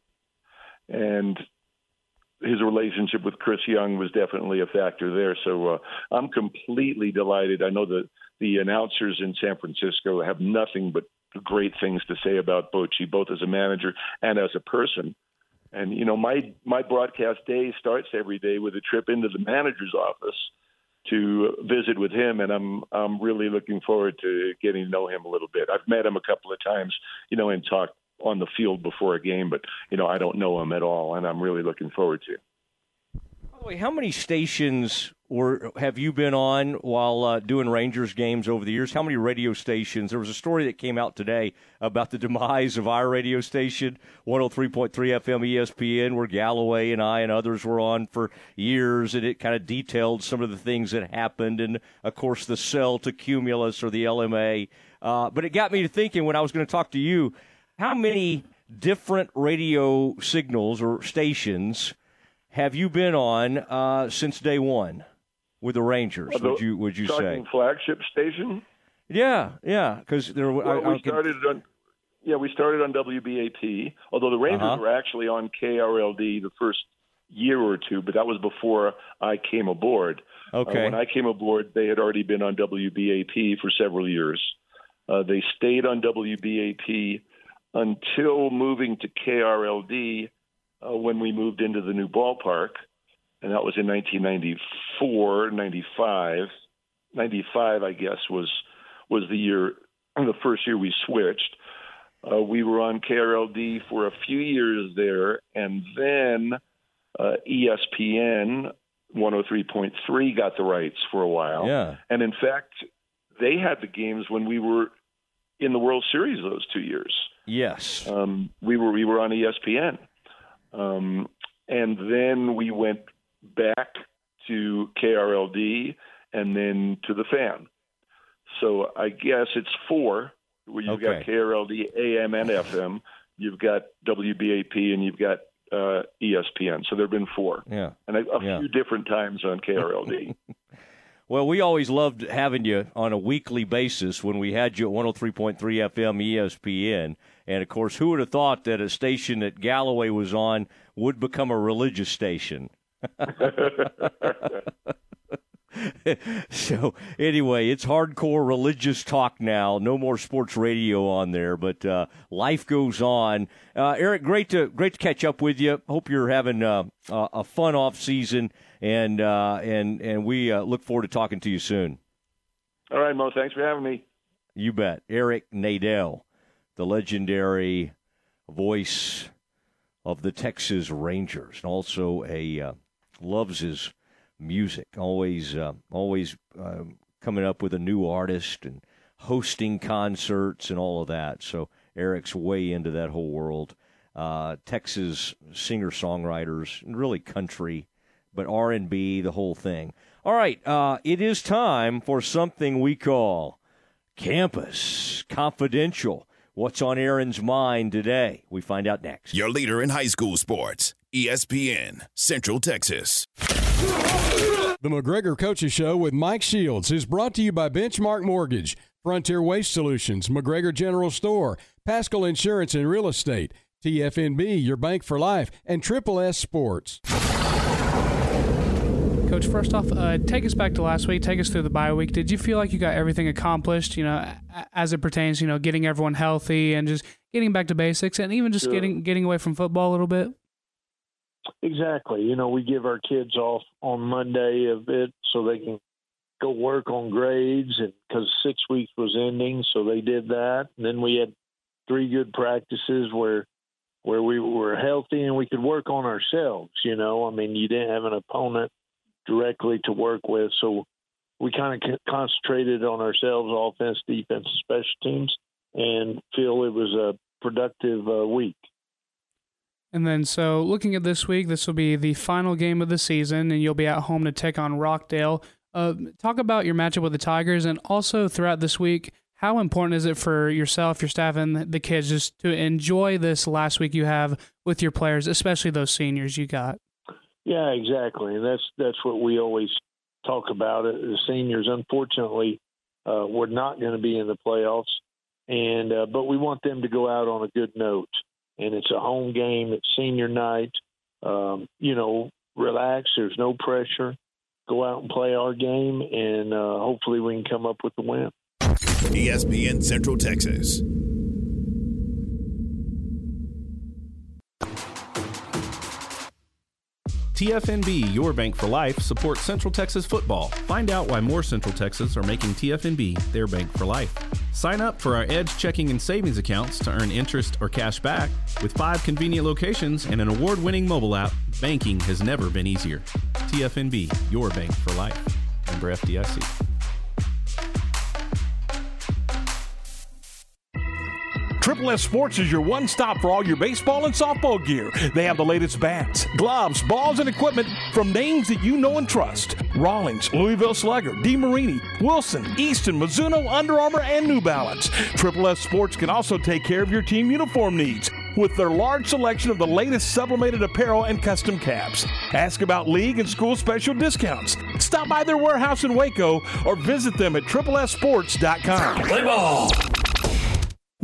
And his relationship with Chris Young was definitely a factor there. So uh, I'm completely delighted. I know that the announcers in San Francisco have nothing but great things to say about Bochy, both as a manager and as a person. And you know, my my broadcast day starts every day with a trip into the manager's office to visit with him, and I'm I'm really looking forward to getting to know him a little bit. I've met him a couple of times, you know, and talked on the field before a game, but you know, I don't know him at all, and I'm really looking forward to. By the way, how many stations or have you been on while uh, doing Rangers games over the years? How many radio stations? There was a story that came out today about the demise of our radio station, 103.3 FM ESPN, where Galloway and I and others were on for years, and it kind of detailed some of the things that happened, and of course the sell to Cumulus or the LMA. Uh, but it got me to thinking when I was going to talk to you, how many different radio signals or stations have you been on uh, since day one? With the Rangers. would you would you say flagship station? Yeah, yeah, because there. Well, I, we started on. Yeah, we started on WBAP. Although the Rangers Uh-huh. were actually on KRLD the first year or two, but that was before I came aboard. Uh, Okay. when I came aboard, they had already been on WBAP for several years. Uh, they stayed on WBAP until moving to KRLD uh, when we moved into the new ballpark, and that was in 1994, 95. 95, I guess, was was the year, the first year we switched. Uh, we were on KRLD for a few years there, and then uh, ESPN 103.3 got the rights for a while. Yeah. And in fact, they had the games when we were in the World Series those two years. Yes. Um, we were we were on ESPN, um, and then we went back to KRLD and then to the Fan. So I guess it's four. Where you've got KRLD AM and FM. You've got WBAP and you've got uh, ESPN. So there've been four, Yeah. and a, a Yeah. few different times on KRLD. [LAUGHS] Well, we always loved having you on a weekly basis when we had you at 103.3 FM ESPN. And of course, who would have thought that a station that Galloway was on would become a religious station? [LAUGHS] so anyway, it's hardcore religious talk now. No more sports radio on there, but uh, life goes on. Uh, Eric, great to great to catch up with you. Hope you're having uh, a a fun off season, and uh, and and we uh, look forward to talking to you soon. All right, Mo. Thanks for having me. You bet. Eric Nadel, the legendary voice of the Texas Rangers, and also a uh, loves his music. Always, uh, always uh, coming up with a new artist and hosting concerts and all of that. So Eric's way into that whole world. Uh, Texas singer songwriters, really country, but R and B, the whole thing. All right, uh, it is time for something we call Campus Confidential. What's on Aaron's mind today? We find out next. Your leader in high school sports, ESPN, Central Texas. The McGregor Coaches Show with Mike Shields is brought to you by Benchmark Mortgage, Frontier Waste Solutions, McGregor General Store, Pascal Insurance and Real Estate, TFNB, your bank for life, and Triple S Sports. Coach, first off, uh, take us back to last week. Take us through the bye week. Did you feel like you got everything accomplished? You know, as it pertains, you know, getting everyone healthy and just getting back to basics, and even just Sure. getting getting away from football a little bit. Exactly. You know, we give our kids off on Monday a bit so they can go work on grades, and because six weeks was ending, so they did that. And then we had three good practices where where we were healthy and we could work on ourselves. You know, I mean, you didn't have an opponent directly to work with, so we kind of concentrated on ourselves, offense, defense, special teams, and feel it was a productive uh, week. And then, so looking at this week, this will be the final game of the season, and you'll be at home to take on Rockdale. Uh, talk about your matchup with the Tigers, and also throughout this week, how important is it for yourself, your staff, and the kids just to enjoy this last week you have with your players, especially those seniors you got? Yeah, exactly, that's that's what we always talk about. It the seniors, unfortunately, uh, we're not going to be in the playoffs, and uh, but we want them to go out on a good note. And it's a home game. It's senior night. Um, you know, relax. There's no pressure. Go out and play our game, and uh, hopefully we can come up with the win. ESPN Central Texas. TFNB, your bank for life, supports Central Texas football. Find out why more Central Texas are making TFNB their bank for life. Sign up for our Edge checking and savings accounts to earn interest or cash back. With five convenient locations and an award winning mobile app, banking has never been easier. TFNB, your bank for life. Member FDIC. Triple S Sports is your one stop for all your baseball and softball gear. They have the latest bats, gloves, balls, and equipment from names that you know and trust Rawlings, Louisville Slugger, DeMarini, Wilson, Easton, Mizuno, Under Armour, and New Balance. Triple S Sports can also take care of your team uniform needs with their large selection of the latest sublimated apparel and custom caps. Ask about league and school special discounts. Stop by their warehouse in Waco or visit them at triplessports.com. Play ball!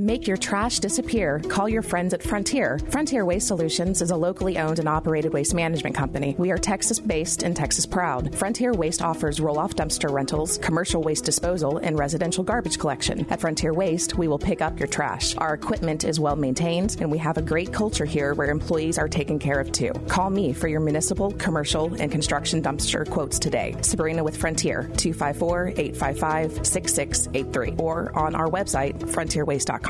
Make your trash disappear. Call your friends at Frontier. Frontier Waste Solutions is a locally owned and operated waste management company. We are Texas based and Texas proud. Frontier Waste offers roll off dumpster rentals, commercial waste disposal, and residential garbage collection. At Frontier Waste, we will pick up your trash. Our equipment is well maintained, and we have a great culture here where employees are taken care of too. Call me for your municipal, commercial, and construction dumpster quotes today. Sabrina with Frontier, 254 855 6683, or on our website, frontierwaste.com.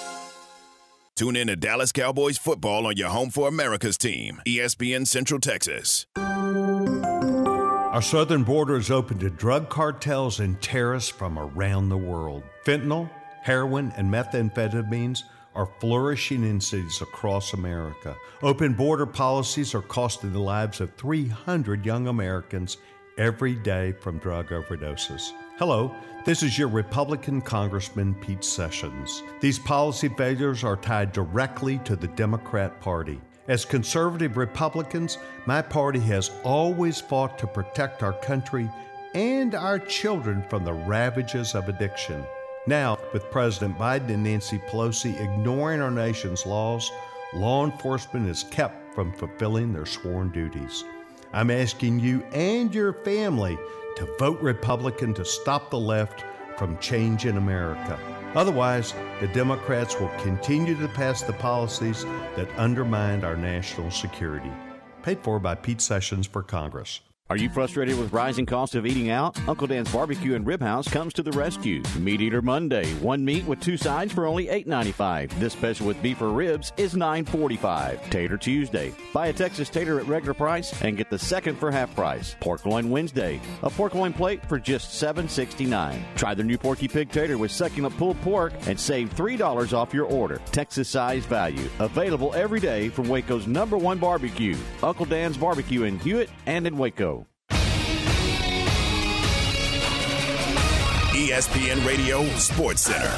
Tune in to Dallas Cowboys football on your home for America's team, ESPN Central Texas. Our southern border is open to drug cartels and terrorists from around the world. Fentanyl, heroin, and methamphetamines are flourishing in cities across America. Open border policies are costing the lives of 300 young Americans every day from drug overdoses. Hello, this is your Republican Congressman Pete Sessions. These policy failures are tied directly to the Democrat Party. As conservative Republicans, my party has always fought to protect our country and our children from the ravages of addiction. Now, with President Biden and Nancy Pelosi ignoring our nation's laws, law enforcement is kept from fulfilling their sworn duties. I'm asking you and your family to vote Republican to stop the left from change in America. Otherwise, the Democrats will continue to pass the policies that undermine our national security. Paid for by Pete Sessions for Congress. Are you frustrated with rising costs of eating out? Uncle Dan's Barbecue and Rib House comes to the rescue. Meat Eater Monday, one meat with two sides for only $8.95. This special with beef or ribs is $9.45. Tater Tuesday, buy a Texas tater at regular price and get the second for half price. Pork loin Wednesday, a pork loin plate for just $7.69. Try the new Porky Pig Tater with succulent pulled pork and save $3 off your order. Texas size value, available every day from Waco's number one barbecue, Uncle Dan's Barbecue in Hewitt and in Waco. ESPN Radio Sports Center.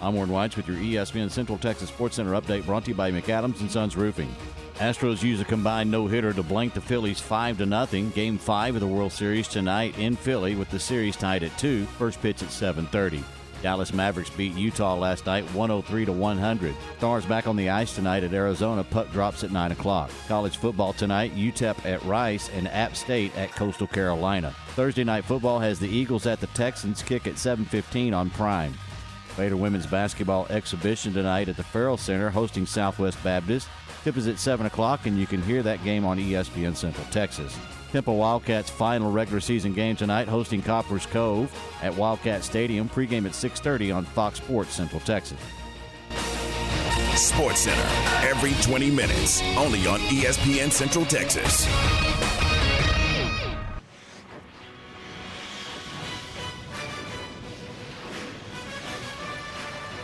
I'm Warren Whites with your ESPN Central Texas Sports Center update brought to you by McAdams and Sons Roofing. Astros use a combined no hitter to blank the Phillies 5 to nothing. Game 5 of the World Series tonight in Philly with the series tied at 2. First pitch at 7:30. Dallas Mavericks beat Utah last night 103 to 100. Stars back on the ice tonight at Arizona. Puck drops at 9 o'clock. College football tonight UTEP at Rice and App State at Coastal Carolina. Thursday night football has the Eagles at the Texans kick at 7:15 on Prime. Baylor women's basketball exhibition tonight at the Ferrell Center hosting Southwest Baptist. Tip is at 7 o'clock, and you can hear that game on ESPN Central Texas. Temple Wildcats final regular season game tonight hosting Copperas Cove at Wildcat Stadium. Pregame at 6.30 on Fox Sports Central Texas. Sports Center, every 20 minutes, only on ESPN Central Texas.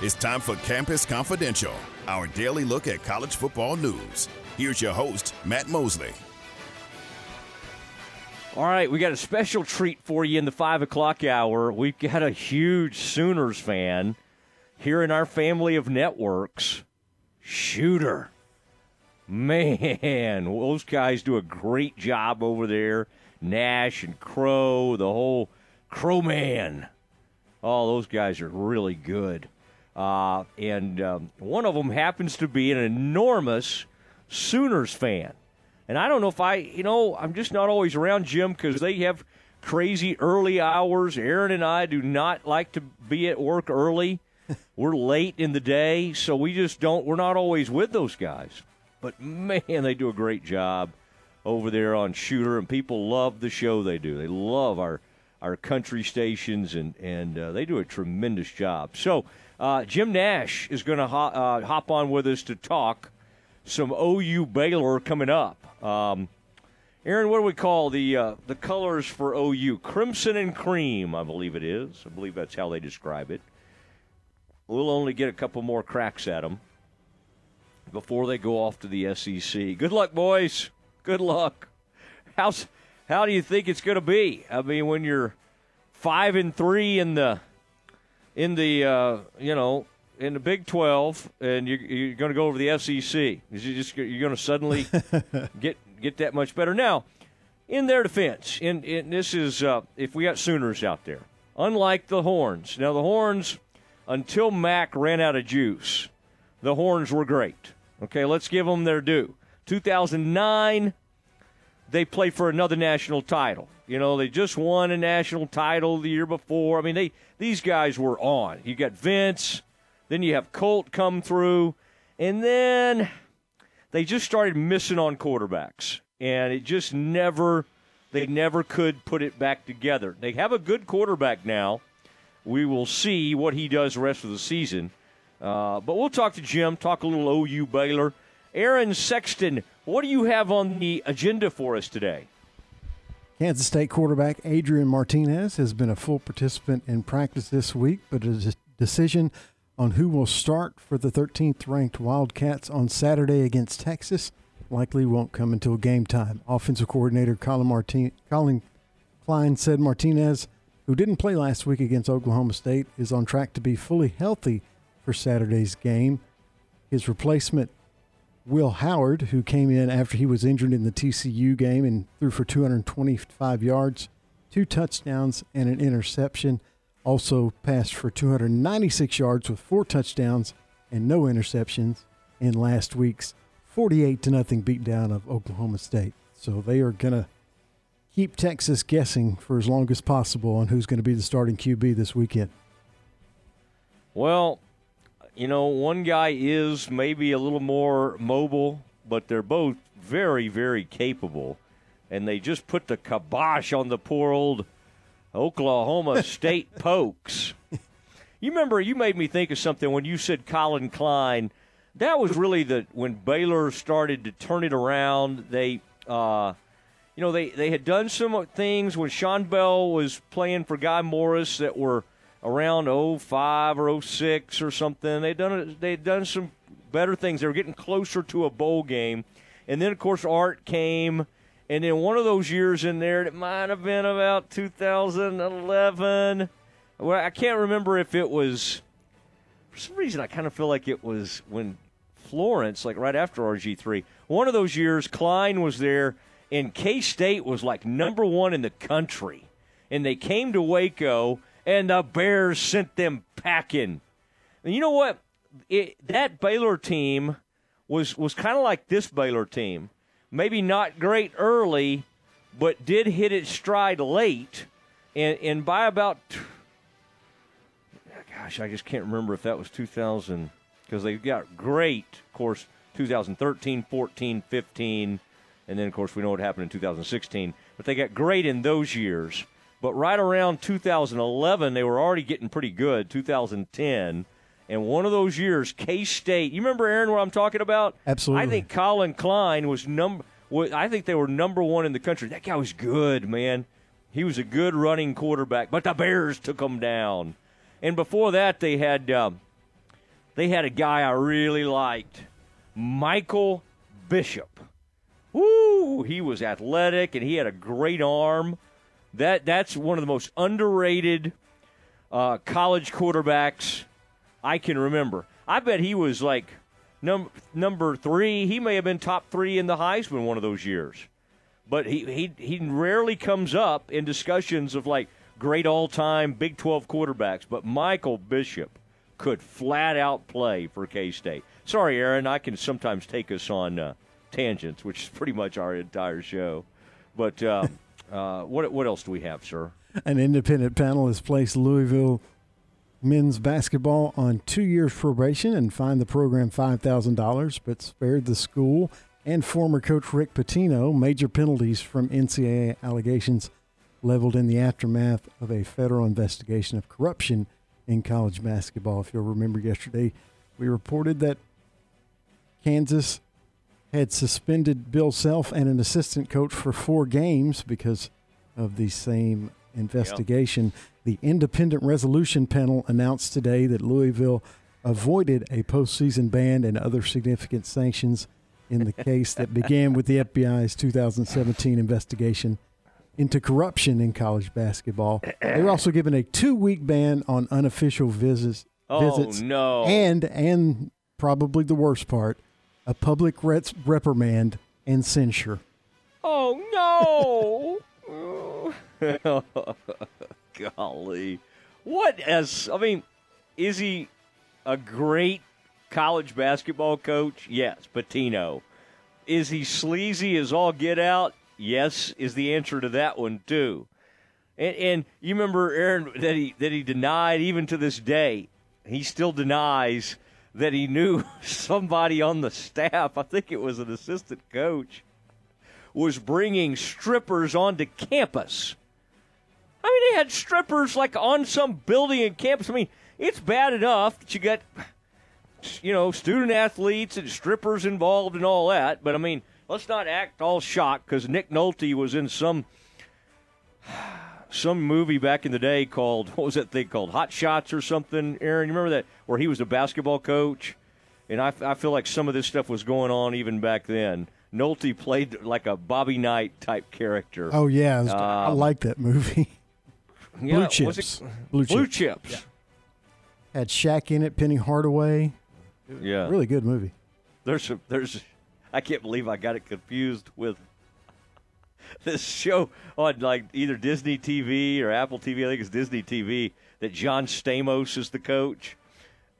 It's time for Campus Confidential, our daily look at college football news. Here's your host, Matt Mosley. All right, we got a special treat for you in the five o'clock hour. We've got a huge Sooners fan here in our family of networks. Shooter. Man, [LAUGHS] those guys do a great job over there. Nash and Crow, the whole Crow Man. Oh, those guys are really good. Uh, and um, one of them happens to be an enormous Sooners fan. And I don't know if I, you know, I'm just not always around Jim because they have crazy early hours. Aaron and I do not like to be at work early. [LAUGHS] we're late in the day, so we just don't, we're not always with those guys. But man, they do a great job over there on Shooter, and people love the show they do. They love our our country stations, and and uh, they do a tremendous job. So uh, Jim Nash is going to ho- uh, hop on with us to talk some OU Baylor coming up. Um, Aaron, what do we call the uh, the colors for OU? Crimson and cream, I believe it is. I believe that's how they describe it. We'll only get a couple more cracks at them before they go off to the SEC. Good luck, boys. Good luck. How's how do you think it's going to be? I mean, when you're five and three in the in the uh, you know in the Big Twelve, and you're, you're going to go over the SEC, is you just you're going to suddenly [LAUGHS] get get that much better? Now, in their defense, in, in this is uh, if we got Sooners out there, unlike the Horns. Now the Horns, until Mack ran out of juice, the Horns were great. Okay, let's give them their due. 2009, they played for another national title. You know, they just won a national title the year before. I mean, they these guys were on. You got Vince, then you have Colt come through, and then they just started missing on quarterbacks, and it just never they never could put it back together. They have a good quarterback now. We will see what he does the rest of the season. Uh, but we'll talk to Jim, talk a little OU Baylor. Aaron Sexton, what do you have on the agenda for us today? Kansas State quarterback Adrian Martinez has been a full participant in practice this week, but a decision on who will start for the 13th ranked Wildcats on Saturday against Texas likely won't come until game time. Offensive coordinator Collin, Martin- Collin Klein said Martinez, who didn't play last week against Oklahoma State, is on track to be fully healthy for Saturday's game. His replacement, Will Howard, who came in after he was injured in the TCU game and threw for 225 yards, two touchdowns, and an interception. Also passed for 296 yards with four touchdowns and no interceptions in last week's 48 to nothing beatdown of Oklahoma State. So they are going to keep Texas guessing for as long as possible on who's going to be the starting QB this weekend. Well, you know, one guy is maybe a little more mobile, but they're both very, very capable. And they just put the kibosh on the poor old Oklahoma State [LAUGHS] Pokes. You remember, you made me think of something when you said Collin Klein. That was really the when Baylor started to turn it around. They, uh, you know, they, they had done some things when Shawn Bell was playing for Guy Morriss that were around 05 or 06 or something. They'd done they'd done some better things. They were getting closer to a bowl game, and then of course Art came, and then one of those years in there, it might have been about 2011. Well, I can't remember if it was. For some reason, I kind of feel like it was when Florence, like right after RG3. One of those years, Klein was there, and K State was like number one in the country. And they came to Waco, and the Bears sent them packing. And you know what? It, that Baylor team was was kind of like this Baylor team. Maybe not great early, but did hit its stride late. And, and by about, gosh, I just can't remember if that was 2000, because they got great, of course, 2013, 14, 15, and then, of course, we know what happened in 2016. But they got great in those years. But right around 2011, they were already getting pretty good, 2010. And one of those years, K State. You remember Aaron? What I'm talking about? Absolutely. I think Collin Klein was number. I think they were number one in the country. That guy was good, man. He was a good running quarterback, but the Bears took him down. And before that, they had um, they had a guy I really liked, Michael Bishop. Woo! He was athletic and he had a great arm. That that's one of the most underrated uh, college quarterbacks I can remember. I bet he was like num- number three. He may have been top three in the Heisman one of those years but he, he he rarely comes up in discussions of like great all time Big 12 quarterbacks. But Michael Bishop could flat out play for K State. Sorry, Aaron, I can sometimes take us on uh, tangents, which is pretty much our entire show. But uh, [LAUGHS] uh, what what else do we have, sir? An independent panel has placed Louisville men's basketball on two years probation and fined the program five thousand dollars, but spared the school and former coach Rick Pitino major penalties from NCAA allegations leveled in the aftermath of a federal investigation of corruption in college basketball. If you'll remember yesterday, we reported that Kansas had suspended Bill Self and an assistant coach for four games because of the same investigation. The independent resolution panel announced today that Louisville avoided a postseason ban and other significant sanctions in the case that began with the FBI's 2017 investigation into corruption in college basketball. They were also given a two-week ban on unofficial visits. Oh, visits no. And and probably the worst part, a public ret- reprimand and censure. Oh no! [LAUGHS] Golly, what as I mean, is he a great college basketball coach? Yes, Pitino. Is he sleazy as all get out? Yes, is the answer to that one too. And, and you remember Aaron that he that he denied even to this day. He still denies that he knew [LAUGHS] somebody on the staff. I think it was an assistant coach was bringing strippers onto campus. I mean, they had strippers like on some building in campus. I mean, it's bad enough that you got you know, student athletes and strippers involved and all that. But I mean, let's not act all shocked because Nick Nolte was in some some movie back in the day called [LAUGHS] what was that thing called Hot Shots or something. Aaron, you remember that where he was a basketball coach, and I, I feel like some of this stuff was going on even back then. Nolte played like a Bobby Knight type character. Oh yeah, I, was- I Um, like that movie. [LAUGHS] yeah, Blue was chips. it- Blue, Blue chips. chips. Had Shaq in it, Penny Hardaway. Yeah. Really good movie. There's a, there's I can't believe I got it confused with [LAUGHS] this show on like either Disney TV or Apple TV. I think it's Disney TV that John Stamos is the coach,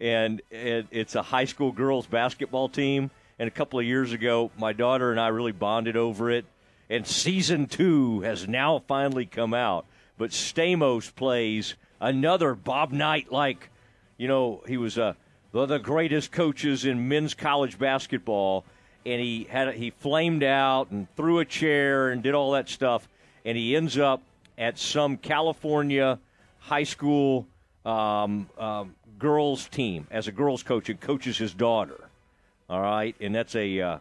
and it, it's a high school girls basketball team. And a couple of years ago, my daughter and I really bonded over it. And season two has now finally come out. But Stamos plays another Bob Knight like, you know, he was uh, one of the greatest coaches in men's college basketball. And he had he flamed out and threw a chair and did all that stuff. And he ends up at some California high school um, um, girls team as a girls coach and coaches his daughter. All right, and that's a uh,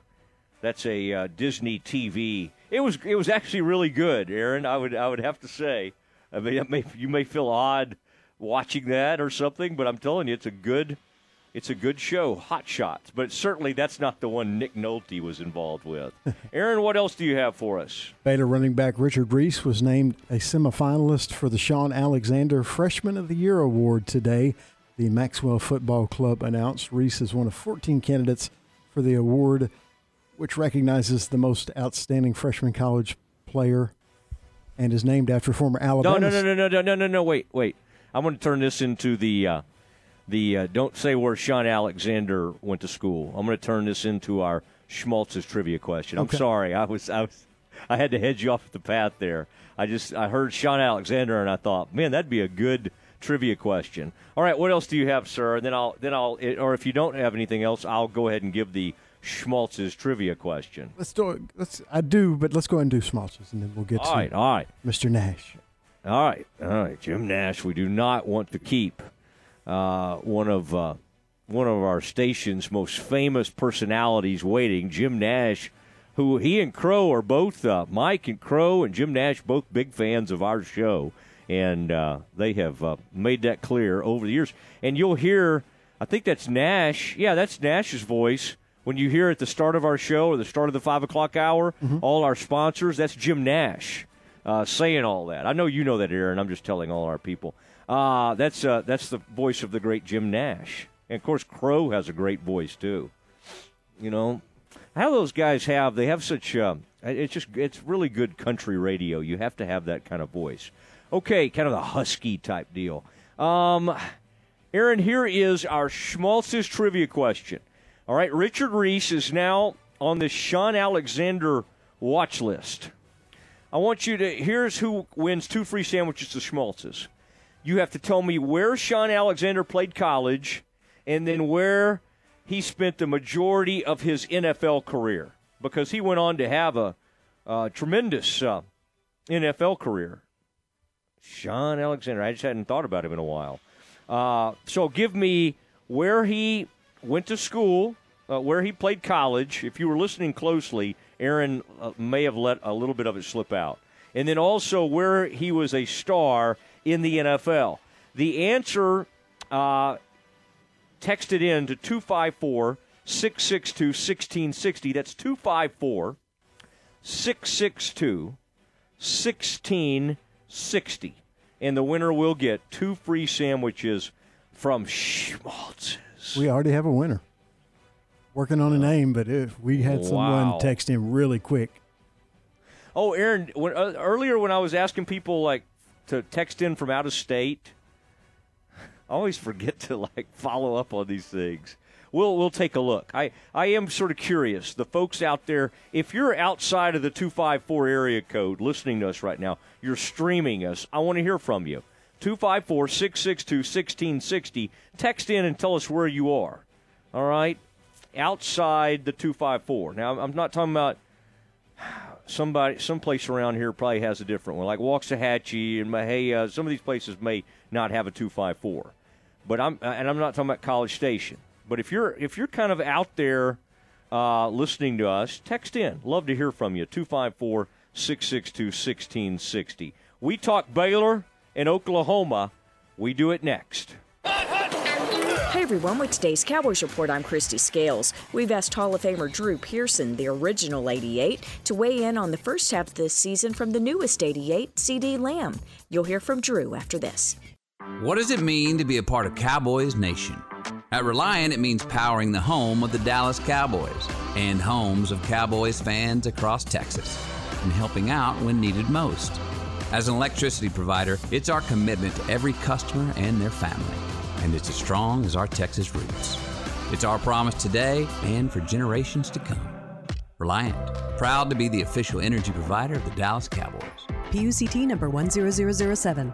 that's a uh, Disney TV. It was it was actually really good, Aaron. I would I would have to say. I mean, it may, you may feel odd watching that or something, but I'm telling you, it's a good it's a good show, Hot Shots. But certainly that's not the one Nick Nolte was involved with. [LAUGHS] Aaron, what else do you have for us? Baylor running back Richard Reese was named a semifinalist for the Shaun Alexander Freshman of the Year award today. The Maxwell Football Club announced Reese is one of 14 candidates for the award, which recognizes the most outstanding freshman college player, and is named after former Alabama. No, no, no, no, no, no, no, no. Wait, wait. I'm going to turn this into the uh, the uh, don't say where Shaun Alexander went to school. I'm going to turn this into our Schmaltz's trivia question. I'm Okay. sorry, I was I was I had to hedge you off the path there. I just I heard Shaun Alexander and I thought, man, that'd be a good trivia question. All right, what else do you have, sir? And then I'll then I'll or if you don't have anything else, I'll go ahead and give the Schmaltz's trivia question. Let's do it. Let's. I do, but let's go ahead and do Schmaltz's, and then we'll get All to right, all right. Mr. Nash. All right, all right, Jim Nash. We do not want to keep uh, one of uh, one of our station's most famous personalities waiting. Jim Nash, who he and Crow are both uh, Mike and Crow and Jim Nash both big fans of our show, and uh, they have uh, made that clear over the years. And you'll hear, I think that's Nash. Yeah, that's Nash's voice. When you hear at the start of our show or the start of the five o'clock hour, all our sponsors, that's Jim Nash uh, saying all that. I know you know that, Aaron. I'm just telling all our people. Uh, that's uh, that's the voice of the great Jim Nash, and of course Crow has a great voice too. You know, how those guys have they have such. Uh, it's just it's really good country radio. You have to have that kind of voice. Okay, kind of a husky type deal. Um, Aaron, here is our Schmaltz's trivia question. All right, Richard Reese is now on the Shaun Alexander watch list. I want you to. Here's who wins two free sandwiches to Schmaltz's. You have to tell me where Shaun Alexander played college, and then where he spent the majority of his NFL career, because he went on to have a, tremendous uh, NFL career. Shaun Alexander. I just hadn't thought about him in a while. Uh, so give me where he went to school, uh, where he played college. If you were listening closely, Aaron uh, may have let a little bit of it slip out. And then also where he was a star in the NFL. The answer uh, texted in to 254 662 1660. That's 254 662 1660. And the winner will get two free sandwiches from Schmaltz's. We already have a winner. Working on a name, but if we had someone Wow. text in really quick. Oh, Aaron, when, uh, earlier when I was asking people like to text in from out of state, I always forget to like follow up on these things. We'll we'll take a look. I I am sort of curious. The folks out there, if you're outside of the 254 area code listening to us right now, you're streaming us. I want to hear from you. 254 662 1660. Text in and tell us where you are. All right? Outside the 254. Now, I'm not talking about somebody someplace around here probably has a different one like Waxahachie and Mexia some of these places may not have a 254 but I'm and I'm not talking about College Station. But if you're if you're kind of out there uh, listening to us text in. Love to hear from you. 254 662 1660 we talk Baylor and Oklahoma. We do it next Hey everyone, with today's Cowboys Report, I'm Kristi Scales. We've asked Hall of Famer Drew Pearson, the original 88, to weigh in on the first half of this season from the newest 88, CeeDee Lamb. You'll hear from Drew after this. What does it mean to be a part of Cowboys Nation? At Reliant, it means powering the home of the Dallas Cowboys and homes of Cowboys fans across Texas and helping out when needed most. As an electricity provider, it's our commitment to every customer and their family, and it's as strong as our Texas roots. It's our promise today and for generations to come. Reliant, proud to be the official energy provider of the Dallas Cowboys. PUCT number 10007.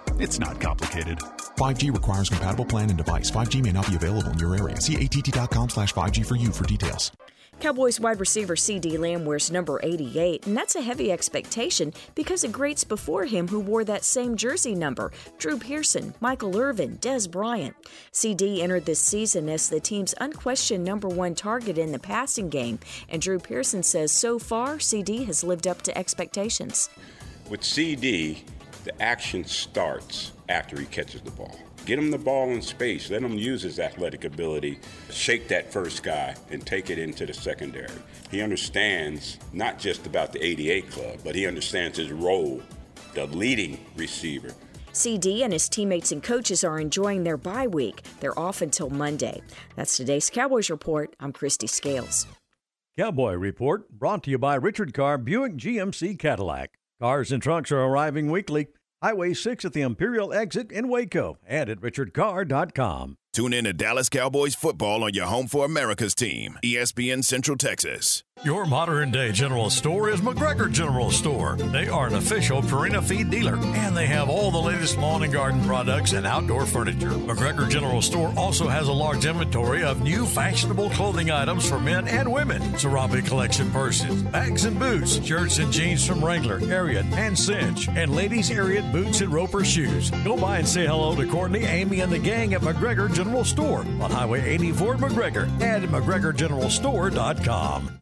It's not complicated. 5G requires compatible plan and device. 5G may not be available in your area. See att.com slash 5G for you for details. Cowboys wide receiver CeeDee Lamb wears number 88, and that's a heavy expectation because of greats before him who wore that same jersey number Drew Pearson, Michael Irvin, Dez Bryant. CeeDee entered this season as the team's unquestioned number one target in the passing game, and Drew Pearson says so far, CeeDee has lived up to expectations. With CeeDee, the action starts after he catches the ball. Get him the ball in space. Let him use his athletic ability, shake that first guy, and take it into the secondary. He understands not just about the 88 club, but he understands his role, the leading receiver. CeeDee and his teammates and coaches are enjoying their bye week. They're off until Monday. That's today's Cowboys Report. I'm Kristi Scales. Cowboy Report brought to you by Richard Carr Buick GMC Cadillac. Cars and trucks are arriving weekly. Highway 6 at the Imperial exit in Waco and at richardcarr.com. Tune in to Dallas Cowboys football on your home for America's team, ESPN Central Texas. Your modern day general store is McGregor General Store. They are an official Purina feed dealer and they have all the latest lawn and garden products and outdoor furniture. McGregor General Store also has a large inventory of new fashionable clothing items for men and women. Sarabi collection purses, bags and boots, shirts and jeans from Wrangler, Ariat, and Cinch, and ladies' Ariat boots and Roper shoes. Go by and say hello to Courtney, Amy, and the gang at McGregor General Store on Highway 84 McGregor and McGregorGeneralStore.com.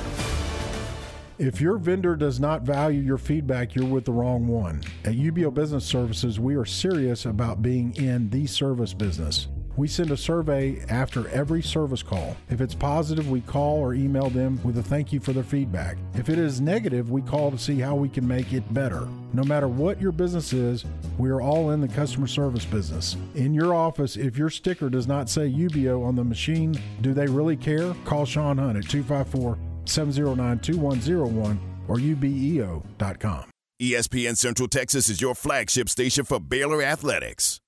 If your vendor does not value your feedback, you're with the wrong one. At UBEO Business Services, we are serious about being in the service business. We send a survey after every service call. If it's positive, we call or email them with a thank you for their feedback. If it is negative, we call to see how we can make it better. No matter what your business is, we are all in the customer service business. In your office, if your sticker does not say UBEO on the machine, do they really care? Call Sean Hunt at 254 709 2101 or ubeo.com. ESPN Central Texas is your flagship station for Baylor Athletics.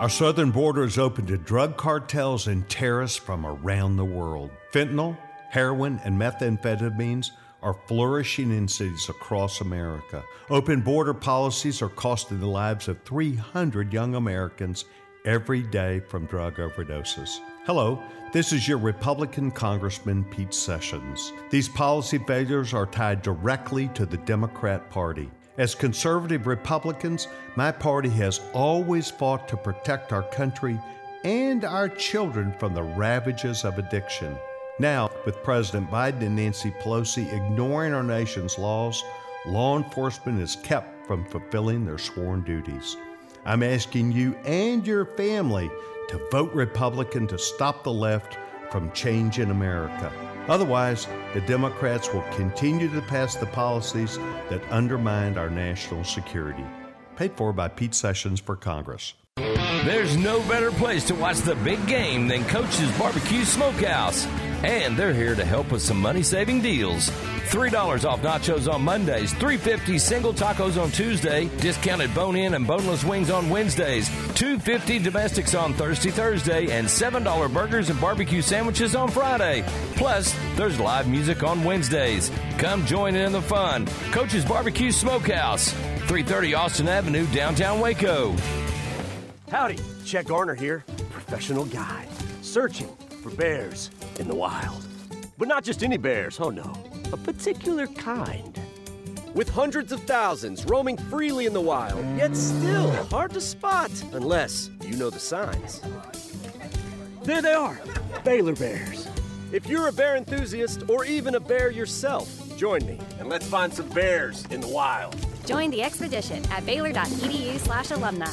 Our southern border is open to drug cartels and terrorists from around the world. Fentanyl, heroin, and methamphetamines are flourishing in cities across America. Open border policies are costing the lives of 300 young Americans every day from drug overdoses. Hello, this is your Republican Congressman Pete Sessions. These policy failures are tied directly to the Democrat Party. As conservative Republicans, my party has always fought to protect our country and our children from the ravages of addiction. Now, with President Biden and Nancy Pelosi ignoring our nation's laws, law enforcement is kept from fulfilling their sworn duties. I'm asking you and your family to vote Republican to stop the left from changing America. Otherwise, the Democrats will continue to pass the policies that undermine our national security. Paid for by Pete Sessions for Congress. There's no better place to watch the big game than Coach's Barbecue Smokehouse. And they're here to help with some money saving deals. $3 off nachos on Mondays, $3.50 single tacos on Tuesday, discounted bone in and boneless wings on Wednesdays, $2.50 domestics on Thursday, Thursday, and $7 burgers and barbecue sandwiches on Friday. Plus, there's live music on Wednesdays. Come join in the fun. Coach's Barbecue Smokehouse, 330 Austin Avenue, downtown Waco. Howdy, Chet Garner here, professional guide, searching for bears in the wild. But not just any bears, oh no, a particular kind. With hundreds of thousands roaming freely in the wild, yet still hard to spot unless you know the signs. There they are, Baylor Bears. If you're a bear enthusiast or even a bear yourself, join me and let's find some bears in the wild. Join the expedition at baylor.edu slash alumni.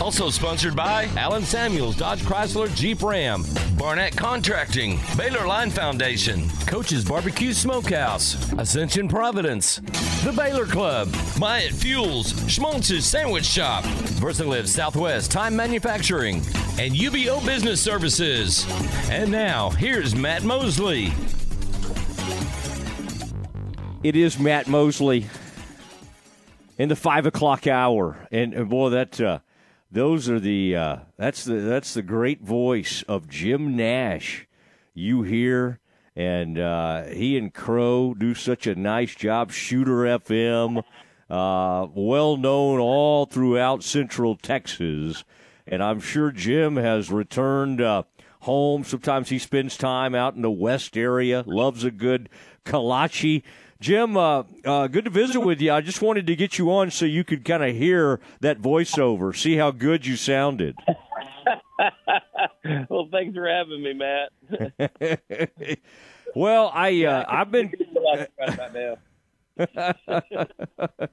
Also sponsored by Allen Samuels Dodge Chrysler Jeep Ram, Barnett Contracting, Baylor Line Foundation, Coach's Barbecue Smokehouse, Ascension Providence, The Baylor Club, Myatt Fuels, Schmaltz's Sandwich Shop, Versalift Southwest Time Manufacturing, and UBEO Business Services. And now, here's Matt Mosley. It is Matt Mosley in the five o'clock hour, and, and boy, that uh, those are the uh, that's the that's the great voice of Jim Nash. You hear, and uh, he and Crow do such a nice job. Shooter FM, uh, well known all throughout Central Texas, and I'm sure Jim has returned uh, home. Sometimes he spends time out in the West area. Loves a good kolache. Jim, uh, uh, good to visit with you. I just wanted to get you on so you could kind of hear that voiceover, see how good you sounded. [LAUGHS] well, thanks for having me, Matt. [LAUGHS] well, I uh, I've been. [LAUGHS]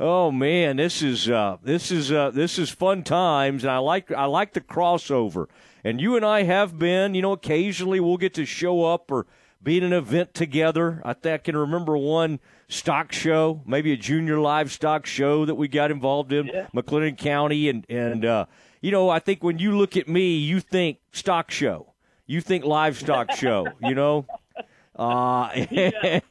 oh man, this is uh, this is uh, this is fun times, and I like I like the crossover. And you and I have been, you know, occasionally we'll get to show up or be at an event together. I think I can remember one stock show, maybe a junior livestock show that we got involved in, yeah. McLennan County, and and uh, you know, I think when you look at me, you think stock show, you think livestock [LAUGHS] show, you know. Uh, [LAUGHS]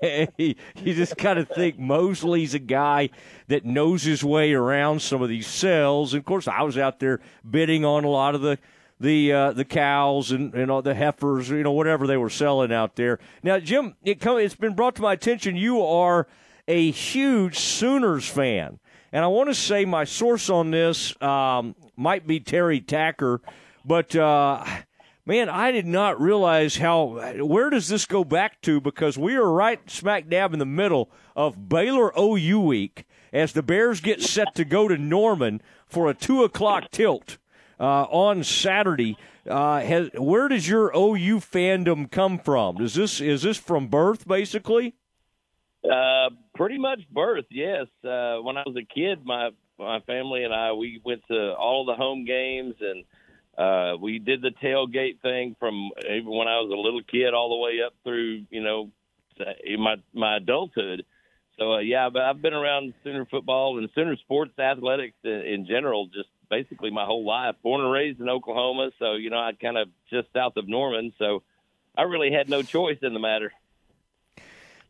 you just kind of think Mosley's a guy that knows his way around some of these cells. And of course, I was out there bidding on a lot of the the uh, the cows and you know the heifers, you know whatever they were selling out there. Now, Jim, it come, it's been brought to my attention you are a huge Sooners fan, and I want to say my source on this um, might be Terry Tacker, but. Uh, man, I did not realize how. Where does this go back to? Because we are right smack dab in the middle of Baylor OU week as the Bears get set to go to Norman for a two o'clock tilt uh, on Saturday. Uh, has, where does your OU fandom come from? Is this is this from birth, basically? Uh, pretty much birth, yes. Uh, when I was a kid, my my family and I we went to all the home games and uh, we did the tailgate thing from even when I was a little kid all the way up through you know my my adulthood. So uh, yeah, but I've been around Sooner football and Sooner sports athletics in, in general just basically my whole life. Born and raised in Oklahoma, so you know I kind of just south of Norman, so I really had no choice in the matter.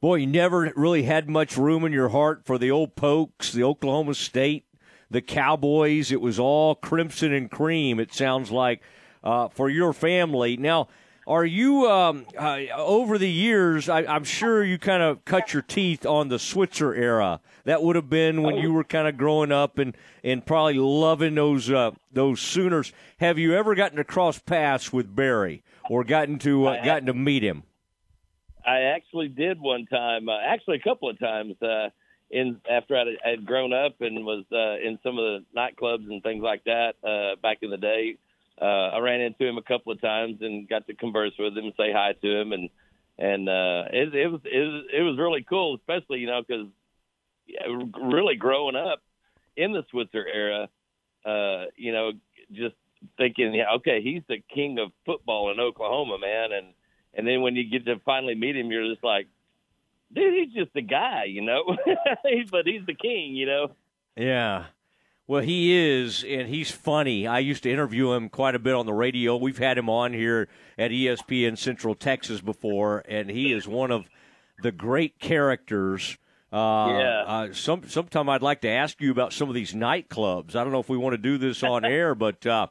Boy, you never really had much room in your heart for the old Pokes, the Oklahoma State, the Cowboys. It was all crimson and cream. It sounds like uh, for your family now. Are you um, uh, over the years? I, am sure you kind of cut your teeth on the Switzer era. That would have been when you were kind of growing up and, and probably loving those uh, those Sooners. Have you ever gotten to cross paths with Barry or gotten to uh, gotten to meet him? I actually did one time. Uh, actually, a couple of times. Uh, in after I had grown up and was uh, in some of the nightclubs and things like that back in the day uh, I ran into him a couple of times and got to converse with him say hi to him, and and uh, it, it was it was it was really cool, especially you know because really growing up in the Switzer era, uh, you know, just thinking, yeah, okay, he's the king of football in Oklahoma, man, and and then when you get to finally meet him, you're just like, dude, he's just a guy, you know, [LAUGHS] but he's the king, you know. Yeah. Well, he is, and he's funny. I used to interview him quite a bit on the radio. We've had him on here at ESPN Central Texas before, and he is one of the great characters. Uh, yeah. Uh, some sometime I'd like to ask you about some of these nightclubs. I don't know if we want to do this [LAUGHS] on air, but uh,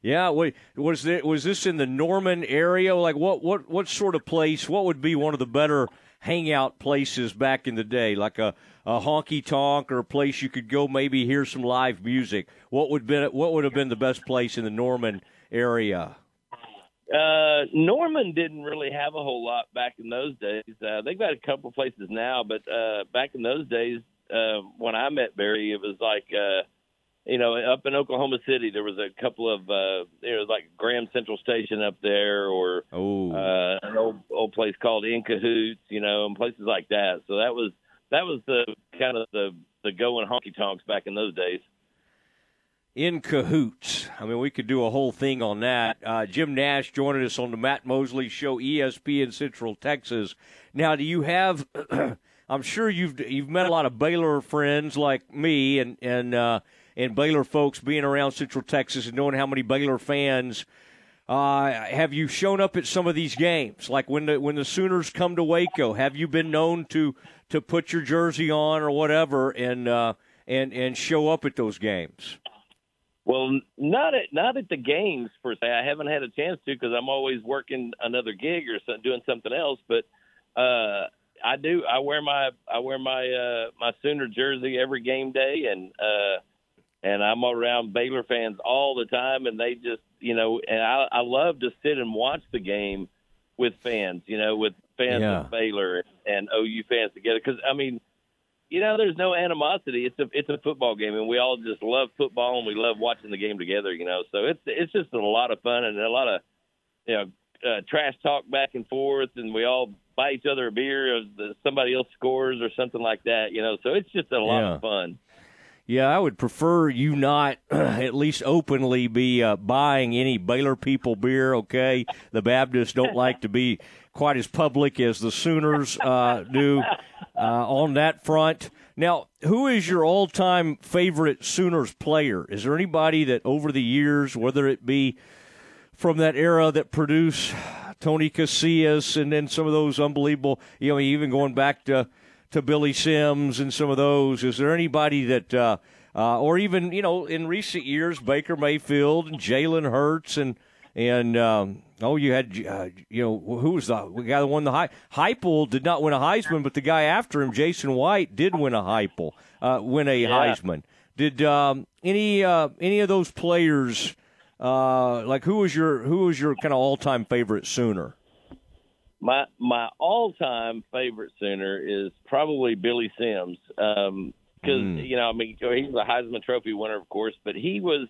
yeah, wait, was there, was this in the Norman area? Like, what what what sort of place? What would be one of the better hangout places back in the day? Like a a honky tonk or a place you could go maybe hear some live music, what would been what would have been the best place in the Norman area? Uh, Norman didn't really have a whole lot back in those days. Uh, they've got a couple places now, but uh, back in those days, uh, when I met Barry, it was like, uh, you know, up in Oklahoma City, there was a couple of, uh, there was like Graham Central Station up there, or uh, an old old place called In Cahoots, you know, and places like that. So that was that was the kind of the the going honky tonks back in those days. In cahoots. I mean, we could do a whole thing on that. Uh, Jim Nash joining us on the Matt Mosley Show, ESPN Central Texas. Now, do you have? [CLEARS THROAT] I'm sure you've you've met a lot of Baylor friends like me and and uh, and Baylor folks being around Central Texas and knowing how many Baylor fans. Uh, have you shown up at some of these games? Like when the when the Sooners come to Waco, have you been known to to put your jersey on or whatever and uh, and and show up at those games? Well, not at not at the games per se. I haven't had a chance to because I'm always working another gig or so, doing something else. But uh, I do. I wear my I wear my uh, my Sooner jersey every game day, and uh, and I'm around Baylor fans all the time, and they just you know, and I, I love to sit and watch the game with fans, you know, with fans Yeah. of Baylor and OU fans together. Because I mean, you know, there's no animosity. It's a it's a football game, and we all just love football, and we love watching the game together. You know, so it's it's just a lot of fun and a lot of you know uh, trash talk back and forth, and we all buy each other a beer if somebody else scores or something like that. You know, so it's just a lot Yeah. of fun. Yeah, I would prefer you not [CLEARS THROAT] at least openly be uh, buying any Baylor people beer. Okay, the Baptists don't like to be quite as public as the Sooners uh, do uh, on that front. Now, who is your all-time favorite Sooners player? Is there anybody that over the years, whether it be from that era that produced Tony Casillas and then some of those unbelievable, you know, even going back to to Billy Sims and some of those. Is there anybody that, uh, uh, or even you know, in recent years, Baker Mayfield and Jalen Hurts and and um, oh, you had uh, you know who was the guy that won the high Heupel did not win a Heisman, but the guy after him, Jason White, did win a Heupel, uh, win a Heisman. Did um, any uh, any of those players? Uh, like who was your who was your kind of all time favorite Sooner? My my all time favorite Sooner is probably Billy Sims. Um 'cause Mm. you know, I mean, he's a Heisman Trophy winner, of course, but he was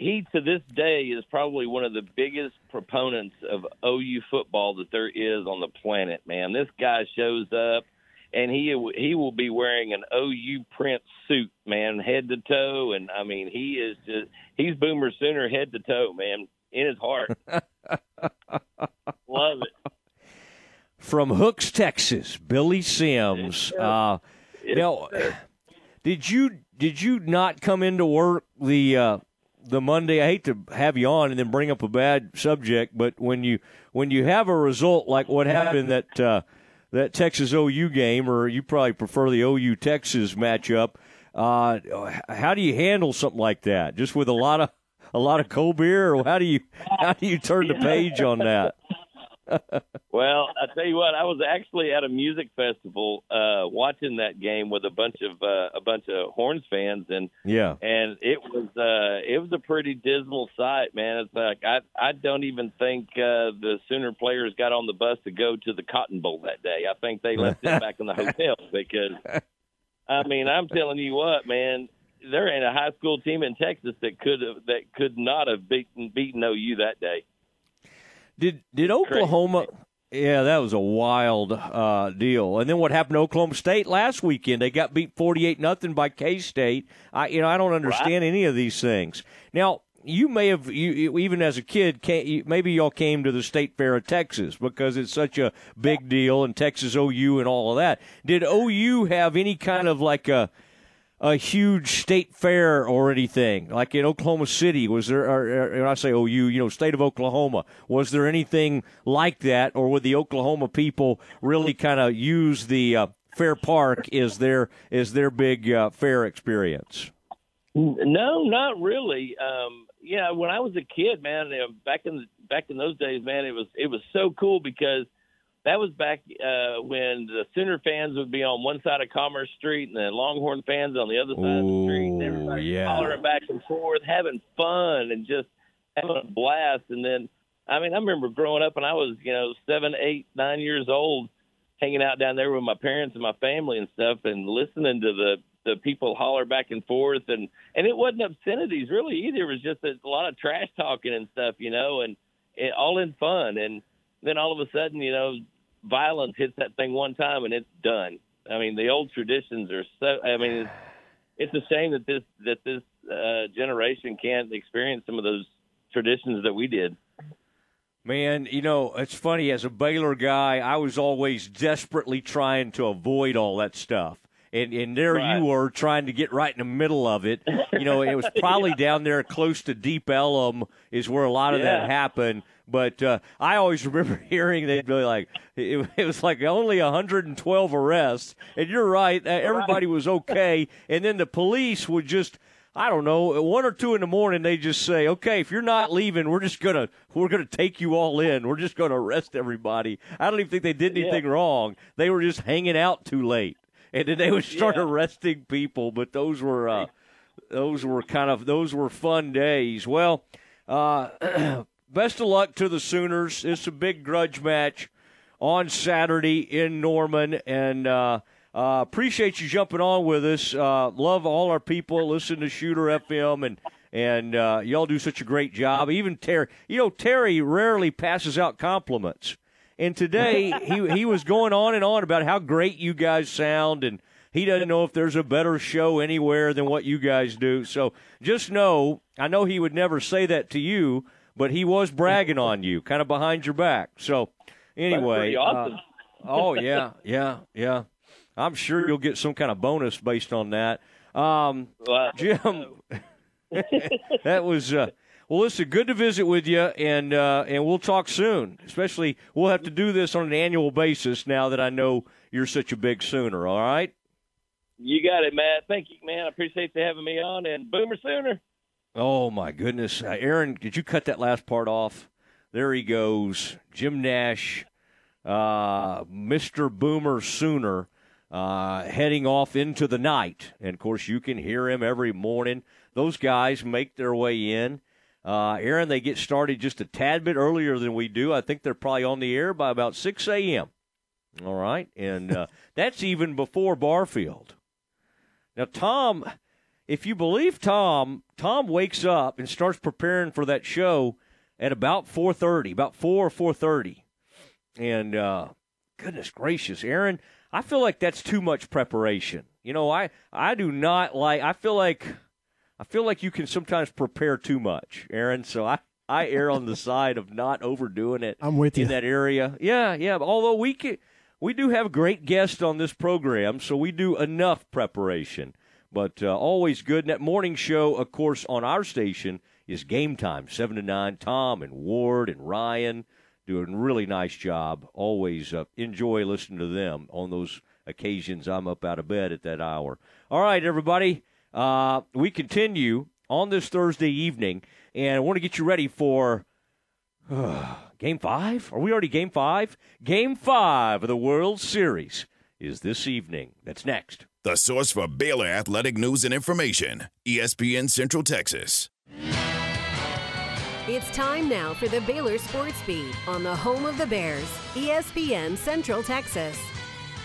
he to this day is probably one of the biggest proponents of OU football that there is on the planet. Man, this guy shows up, and he he will be wearing an OU print suit, man, head to toe, and I mean, he is just he's Boomer Sooner head to toe, man, in his heart. [LAUGHS] Love it. from Hooks, Texas, Billy Sims. Uh, now, did you did you not come into work the uh, the Monday? I hate to have you on and then bring up a bad subject, but when you when you have a result like what happened that uh, that Texas OU game, or you probably prefer the OU Texas matchup. Uh, how do you handle something like that? Just with a lot of a lot of cold beer, or how do you how do you turn the page on that? Well, I tell you what, I was actually at a music festival uh, watching that game with a bunch of uh, a bunch of Horns fans, and Yeah. and it was uh, it was a pretty dismal sight, man. It's like I I don't even think uh, the Sooner players got on the bus to go to the Cotton Bowl that day. I think they left it back in the [LAUGHS] hotel because I mean I'm telling you what, man. There ain't a high school team in Texas that could have that could not have beaten beaten OU that day. Did did Oklahoma? Yeah, that was a wild uh, deal. And then what happened to Oklahoma State last weekend? They got beat forty eight nothing by K State. I you know I don't understand any of these things. Now you may have you, you even as a kid came, you- maybe y'all came to the State Fair of Texas because it's such a big deal and Texas OU and all of that. Did OU have any kind of like a a huge state fair or anything like in Oklahoma City? Was there? Or, or, I say OU, you know, state of Oklahoma. Was there anything like that, or would the Oklahoma people really kind of use the uh, Fair Park as their as their big uh, fair experience? No, not really. Um, yeah, when I was a kid, man, back in back in those days, man, it was it was so cool because that was back uh, when the Sooner fans would be on one side of Commerce Street and the Longhorn fans on the other side of the street, and everybody yeah. hollering back and forth, having fun and just having a blast. And then, I mean, I remember growing up and I was, you know, seven, eight, nine years old, hanging out down there with my parents and my family and stuff, and listening to the the people holler back and forth, and and it wasn't obscenities really either. It was just a, lot of trash talking and stuff, you know, and it, all in fun. And then all of a sudden, you know, violence hits that thing one time and it's done. I mean, the old traditions are so. I mean, it's, it's a shame that this that this uh, generation can't experience some of those traditions that we did. Man, you know, it's funny. As a Baylor guy, I was always desperately trying to avoid all that stuff. And, and there Right. you were trying to get right in the middle of it. You know, it was [LAUGHS] probably down there close to Deep Ellum is where a lot of Yeah. that happened. But uh, I always [LAUGHS] remember hearing they'd be like, it, it was like only 112 arrests. And you're right, everybody was okay. And then the police would just I don't know, at one or two in the morning, they just say, "Okay, if you're not leaving, we're just gonna we're gonna take you all in. We're just gonna arrest everybody." I don't even think they did anything wrong. They were just hanging out too late, and then they would start arresting people. But those were uh, those were kind of those were fun days. Well, uh, [CLEARS THROAT] best of luck to the Sooners. It's a big grudge match on Saturday in Norman, and uh, uh, appreciate you jumping on with us. Uh, love all our people. Listen to Shooter FM, and and uh, y'all do such a great job. Even Terry, you know, Terry rarely passes out compliments, and today he he was going on and on about how great you guys sound and. He doesn't know if there's a better show anywhere than what you guys do. So just know, I know he would never say that to you, but he was bragging on you, kind of behind your back. So anyway, awesome. uh, oh yeah, yeah, yeah. I'm sure you'll get some kind of bonus based on that. Um, Jim, [LAUGHS] that was uh, well. Listen, good to visit with you, and uh, and we'll talk soon. Especially, we'll have to do this on an annual basis now that I know you're such a big Sooner. All right. You got it, Matt. Thank you, man. I appreciate you having me on. And Boomer Sooner. Oh my goodness, uh, Aaron, did you cut that last part off? There he goes, Jim Nash, uh, Mister Boomer Sooner, uh, heading off into the night, and of course you can hear him every morning. Those guys make their way in. Uh, Aaron, they get started just a tad bit earlier than we do. I think they're probably on the air by about six a.m. All right, and uh, [LAUGHS] that's even before Barfield. Now, Tom, if you believe Tom, Tom wakes up and starts preparing for that show at about four thirty, about four or four thirty, and uh, goodness gracious, Aaron, I feel like that's too much preparation. You know, I I do not like. I feel like I feel like you can sometimes prepare too much, Aaron. So I. I err on the [LAUGHS] side of not overdoing it. I'm with you in that area. Yeah, yeah. Although we can, we do have great guests on this program, so we do enough preparation. But uh, always good. And that morning show, of course, on our station is game time, seven to nine. Tom and Ward and Ryan doing a really nice job. Always uh, enjoy listening to them on those occasions. I'm up out of bed at that hour. All right, everybody. Uh, we continue on this Thursday evening, and I want to get you ready for [SIGHS] Game five? Are we already game five? Game five of the World Series is this evening. That's next. The source for Baylor athletic news and information, ESPN Central Texas. It's time now for the Baylor Sports Beat on the home of the Bears, ESPN Central Texas.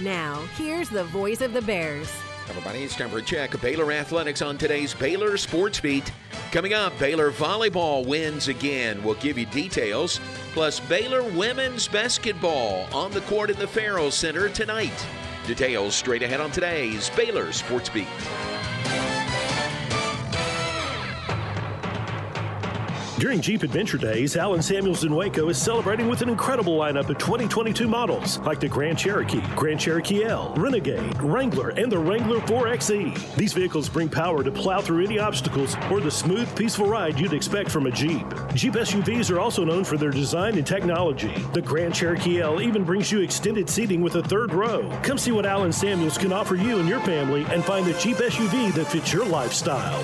Now, here's the voice of the Bears. Everybody, it's time for a check of Baylor Athletics on today's Baylor Sports Beat. Coming up, Baylor Volleyball wins again. We'll give you details. Plus, Baylor Women's Basketball on the court in the Ferrell Center tonight. Details straight ahead on today's Baylor Sports Beat. During Jeep Adventure Days, Allen Samuels in Waco is celebrating with an incredible lineup of 2022 models like the Grand Cherokee, Grand Cherokee L, Renegade, Wrangler, and the Wrangler 4xe. These vehicles bring power to plow through any obstacles or the smooth, peaceful ride you'd expect from a Jeep. Jeep SUVs are also known for their design and technology. The Grand Cherokee L even brings you extended seating with a third row. Come see what Allen Samuels can offer you and your family and find the Jeep SUV that fits your lifestyle.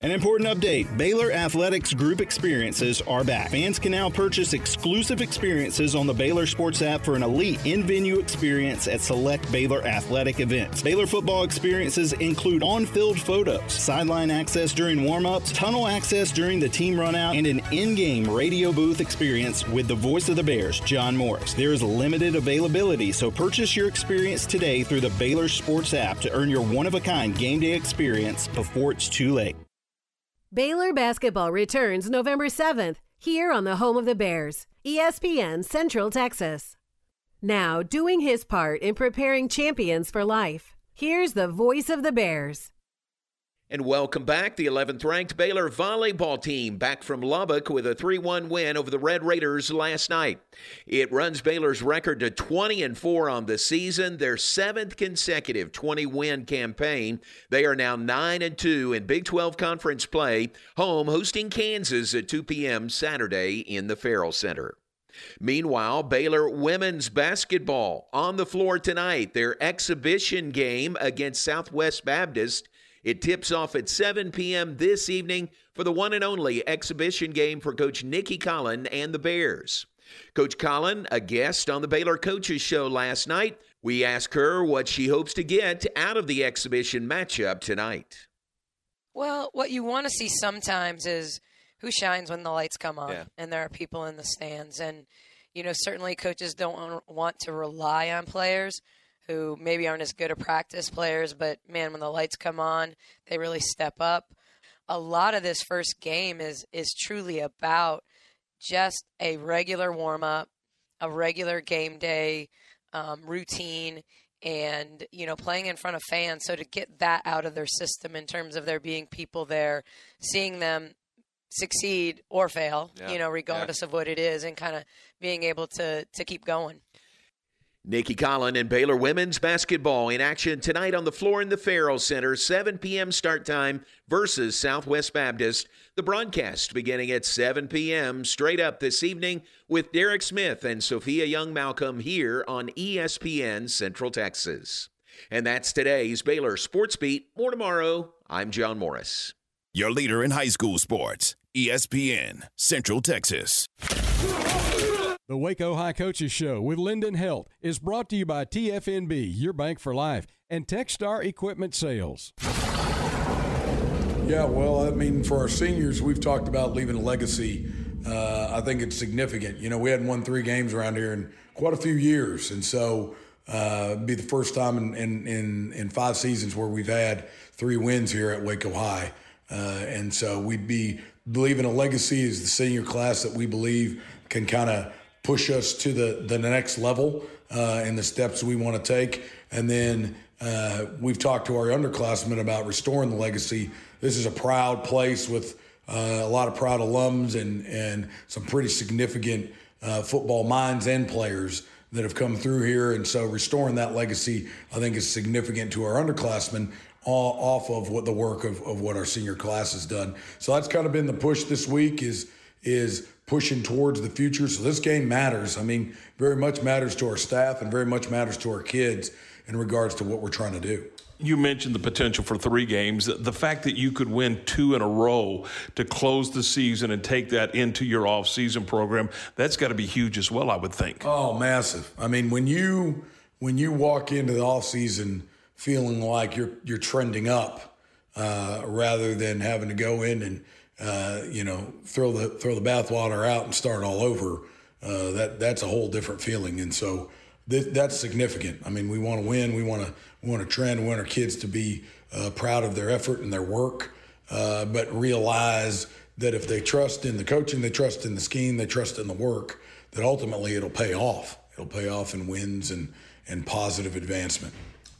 An important update Baylor Athletics Group experiences are back. Fans can now purchase exclusive experiences on the Baylor Sports app for an elite in venue experience at select Baylor athletic events. Baylor football experiences include on field photos, sideline access during warm ups, tunnel access during the team runout, and an in game radio booth experience with the voice of the Bears, John Morris. There is limited availability, so purchase your experience today through the Baylor Sports app to earn your one of a kind game day experience before it's too late. Baylor basketball returns November 7th here on the home of the Bears, ESPN Central Texas. Now, doing his part in preparing champions for life, here's the voice of the Bears. And welcome back. The 11th ranked Baylor volleyball team back from Lubbock with a 3 1 win over the Red Raiders last night. It runs Baylor's record to 20 and 4 on the season, their seventh consecutive 20 win campaign. They are now 9 and 2 in Big 12 conference play, home hosting Kansas at 2 p.m. Saturday in the Ferrell Center. Meanwhile, Baylor women's basketball on the floor tonight. Their exhibition game against Southwest Baptist it tips off at 7 p.m. this evening for the one and only exhibition game for Coach Nicki Collen and the Bears. Coach Collen, a guest on the Baylor Coaches Show last night, we ask her what she hopes to get out of the exhibition matchup tonight. Well, what you want to see sometimes is who shines when the lights come on Yeah. and there are people in the stands. And, you know, certainly coaches don't want to rely on players who maybe aren't as good at practice players, but man, when the lights come on, they really step up. A lot of this first game is is truly about just a regular warm up, a regular game day um, routine, and you know playing in front of fans. So to get that out of their system in terms of there being people there, seeing them succeed or fail, Yeah. you know, regardless of what it is, and kind of being able to to keep going. Nicki Collen and Baylor women's basketball in action tonight on the floor in the Ferrell Center, 7 p.m. start time versus Southwest Baptist. The broadcast beginning at 7 p.m. straight up this evening with Derek Smith and Sophia Young Malcolm here on ESPN Central Texas. And that's today's Baylor Sports Beat. More tomorrow. I'm John Morris. Your leader in high school sports, ESPN Central Texas. The Waco High Coaches Show with Lyndon Health is brought to you by TFNB, your bank for life, and Techstar Equipment Sales. Yeah, well, I mean, for our seniors, we've talked about leaving a legacy. Uh, I think it's significant. You know, we hadn't won three games around here in quite a few years, and so uh, be the first time in, in, in, in five seasons where we've had three wins here at Waco High. Uh, and so we'd be leaving a legacy as the senior class that we believe can kind of push us to the, the next level uh, and the steps we want to take. And then uh, we've talked to our underclassmen about restoring the legacy. This is a proud place with uh, a lot of proud alums and, and some pretty significant uh, football minds and players that have come through here. And so restoring that legacy, I think, is significant to our underclassmen off of what the work of, of what our senior class has done. So that's kind of been the push this week is is pushing towards the future. So this game matters. I mean, very much matters to our staff and very much matters to our kids in regards to what we're trying to do. You mentioned the potential for three games. The fact that you could win two in a row to close the season and take that into your off-season program, that's got to be huge as well, I would think. Oh, massive. I mean, when you when you walk into the off season feeling like you're you're trending up uh, rather than having to go in and uh, you know throw the throw the bathwater out and start all over, uh, that that's a whole different feeling. And so th- that's significant. I mean, we want to win. We want to want to trend. We want our kids to be uh, proud of their effort and their work, uh, but realize that if they trust in the coaching, they trust in the scheme, they trust in the work, that ultimately it'll pay off. It'll pay off in wins and and positive advancement.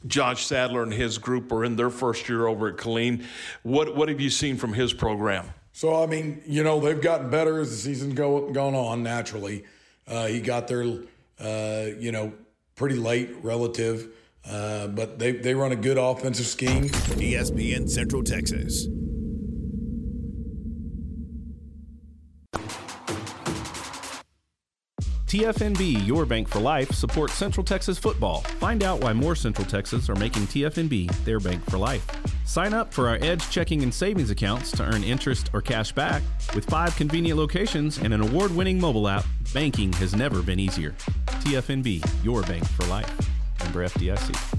Josh Sadler and his group are in their first year over at Killeen. What what have you seen from his program? So I mean, you know, they've gotten better as the season's go, gone on. Naturally, uh, he got there, uh, you know, pretty late relative, uh, but they they run a good offensive scheme. ESPN Central Texas. TFNB, your bank for life, supports Central Texas football. Find out why more Central Texas are making TFNB their bank for life. Sign up for our Edge checking and savings accounts to earn interest or cash back. With five convenient locations and an award winning mobile app, banking has never been easier. TFNB, your bank for life. Member FDIC.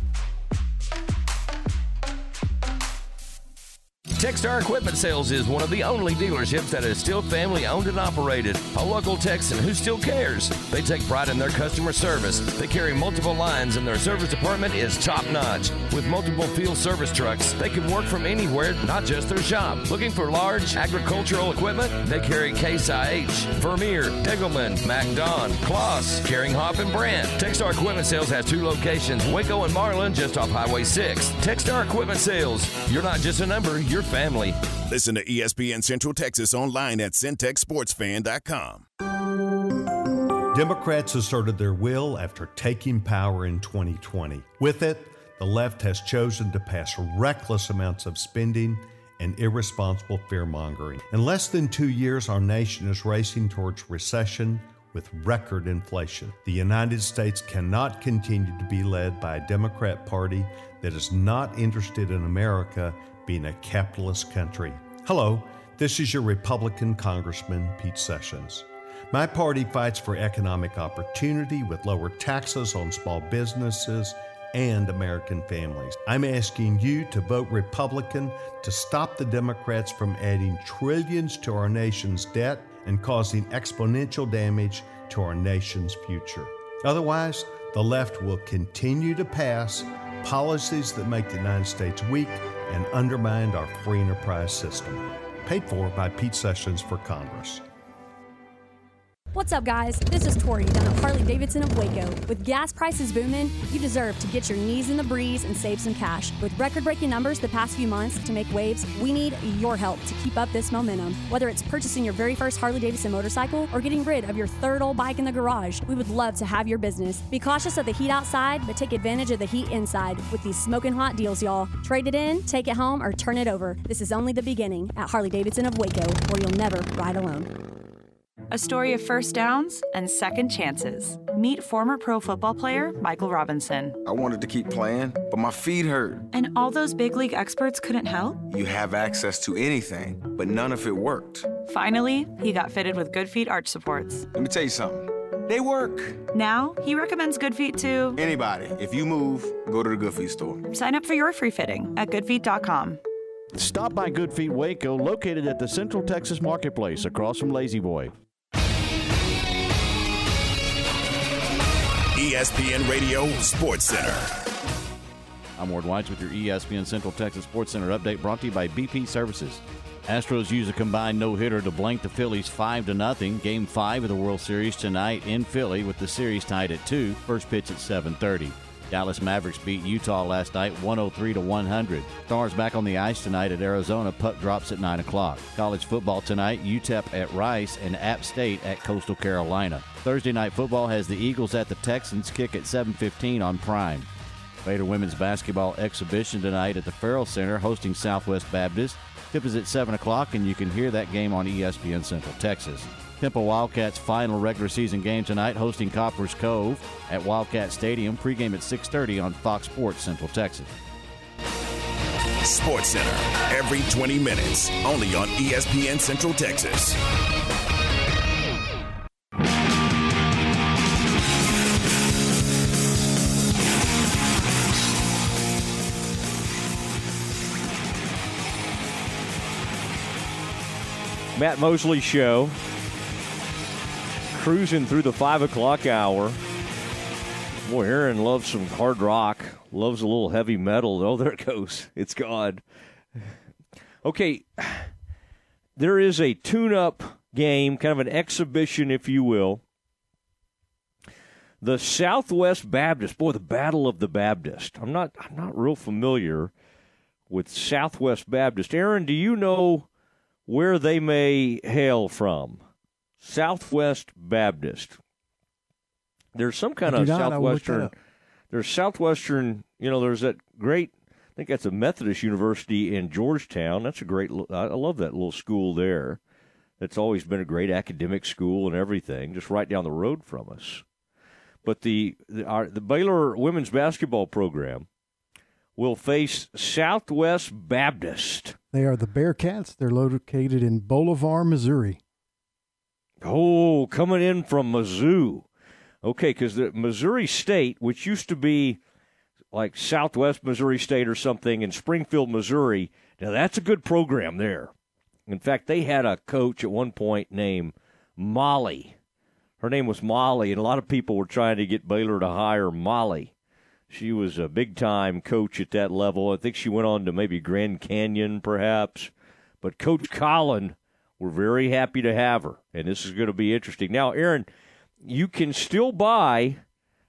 Techstar Equipment Sales is one of the only dealerships that is still family owned and operated. A local Texan who still cares. They take pride in their customer service. They carry multiple lines and their service department is top notch. With multiple field service trucks, they can work from anywhere, not just their shop. Looking for large agricultural equipment? They carry Case IH, Vermeer, Degelman, MacDon, Kloss, carrying Hop and Brand. Techstar Equipment Sales has two locations, Waco and Marlin, just off Highway 6. Techstar Equipment Sales. You're not just a number, you're family. Listen to ESPN Central Texas online at centexsportsfan.com. Democrats asserted their will after taking power in 2020. With it, the left has chosen to pass reckless amounts of spending and irresponsible fear mongering. In less than two years, our nation is racing towards recession with record inflation. The United States cannot continue to be led by a Democrat Party that is not interested in America being a capitalist country. Hello, this is your Republican Congressman, Pete Sessions. My party fights for economic opportunity with lower taxes on small businesses and American families. I'm asking you to vote Republican to stop the Democrats from adding trillions to our nation's debt and causing exponential damage to our nation's future. Otherwise, the left will continue to pass policies that make the United States weak and undermined our free enterprise system. Paid for by Pete Sessions for Congress. What's up, guys? This is Tori down at Harley Davidson of Waco. With gas prices booming, you deserve to get your knees in the breeze and save some cash. With record breaking numbers the past few months to make waves, we need your help to keep up this momentum. Whether it's purchasing your very first Harley Davidson motorcycle or getting rid of your third old bike in the garage, we would love to have your business. Be cautious of the heat outside, but take advantage of the heat inside with these smoking hot deals, y'all. Trade it in, take it home, or turn it over. This is only the beginning at Harley Davidson of Waco, where you'll never ride alone. A story of first downs and second chances. Meet former pro football player Michael Robinson. I wanted to keep playing, but my feet hurt. And all those big league experts couldn't help? You have access to anything, but none of it worked. Finally, he got fitted with Good Feet arch supports. Let me tell you something. They work. Now, he recommends Good Feet to anybody. If you move, go to the Good Feet store. Sign up for your free fitting at goodfeet.com. Stop by Good Feet Waco, located at the Central Texas Marketplace across from La-Z-Boy. ESPN Radio Sports Center. I'm Ward White with your ESPN Central Texas Sports Center update brought to you by BP Services. Astros use a combined no-hitter to blank the Phillies 5 to nothing. Game 5 of the World Series tonight in Philly with the series tied at 2. First pitch at 7:30. Dallas Mavericks beat Utah last night 103 to 100. Stars back on the ice tonight at Arizona. Puck drops at 9 o'clock. College football tonight, UTEP at Rice and App State at Coastal Carolina. Thursday night football has the Eagles at the Texans kick at 7:15 on Prime. Baylor women's basketball exhibition tonight at the Ferrell Center hosting Southwest Baptist. Tip is at 7 o'clock, and you can hear that game on ESPN Central Texas. Temple Wildcats final regular season game tonight hosting Copperas Cove at Wildcat Stadium. Pregame at 6:30 on Fox Sports Central Texas. Sports Center every 20 minutes, only on ESPN Central Texas. Matt Mosley Show. Cruising through the five o'clock hour. Boy, Aaron loves some hard rock, loves a little heavy metal. Oh, there it goes. [LAUGHS] It's gone. Okay, there is a tune up game, kind of an exhibition, if you will. The Southwest Baptist, boy, the Battle of the Baptist. I'm not, I'm not real familiar with Southwest Baptist. Aaron, do you know where they may hail from? Southwest Baptist. There's some kind of southwestern. There's southwestern. You know, there's that great. I think that's a Methodist University in Georgetown. That's a great. I love that little school there. It's always been a great academic school and everything, just right down the road from us. But the the, our, the Baylor women's basketball program will face Southwest Baptist. They are the Bearcats. They're located in Bolivar, Missouri. Oh, coming in from Mizzou. Okay, because the Missouri State, which used to be like Southwest Missouri State or something in Springfield, Missouri, now that's a good program there. In fact, they had a coach at one point named Molly. Her name was Molly, and a lot of people were trying to get Baylor to hire Molly. She was a big time coach at that level. I think she went on to maybe Grand Canyon, perhaps. But Coach Collen, we're very happy to have her, and this is going to be interesting. Now, Aaron, you can still buy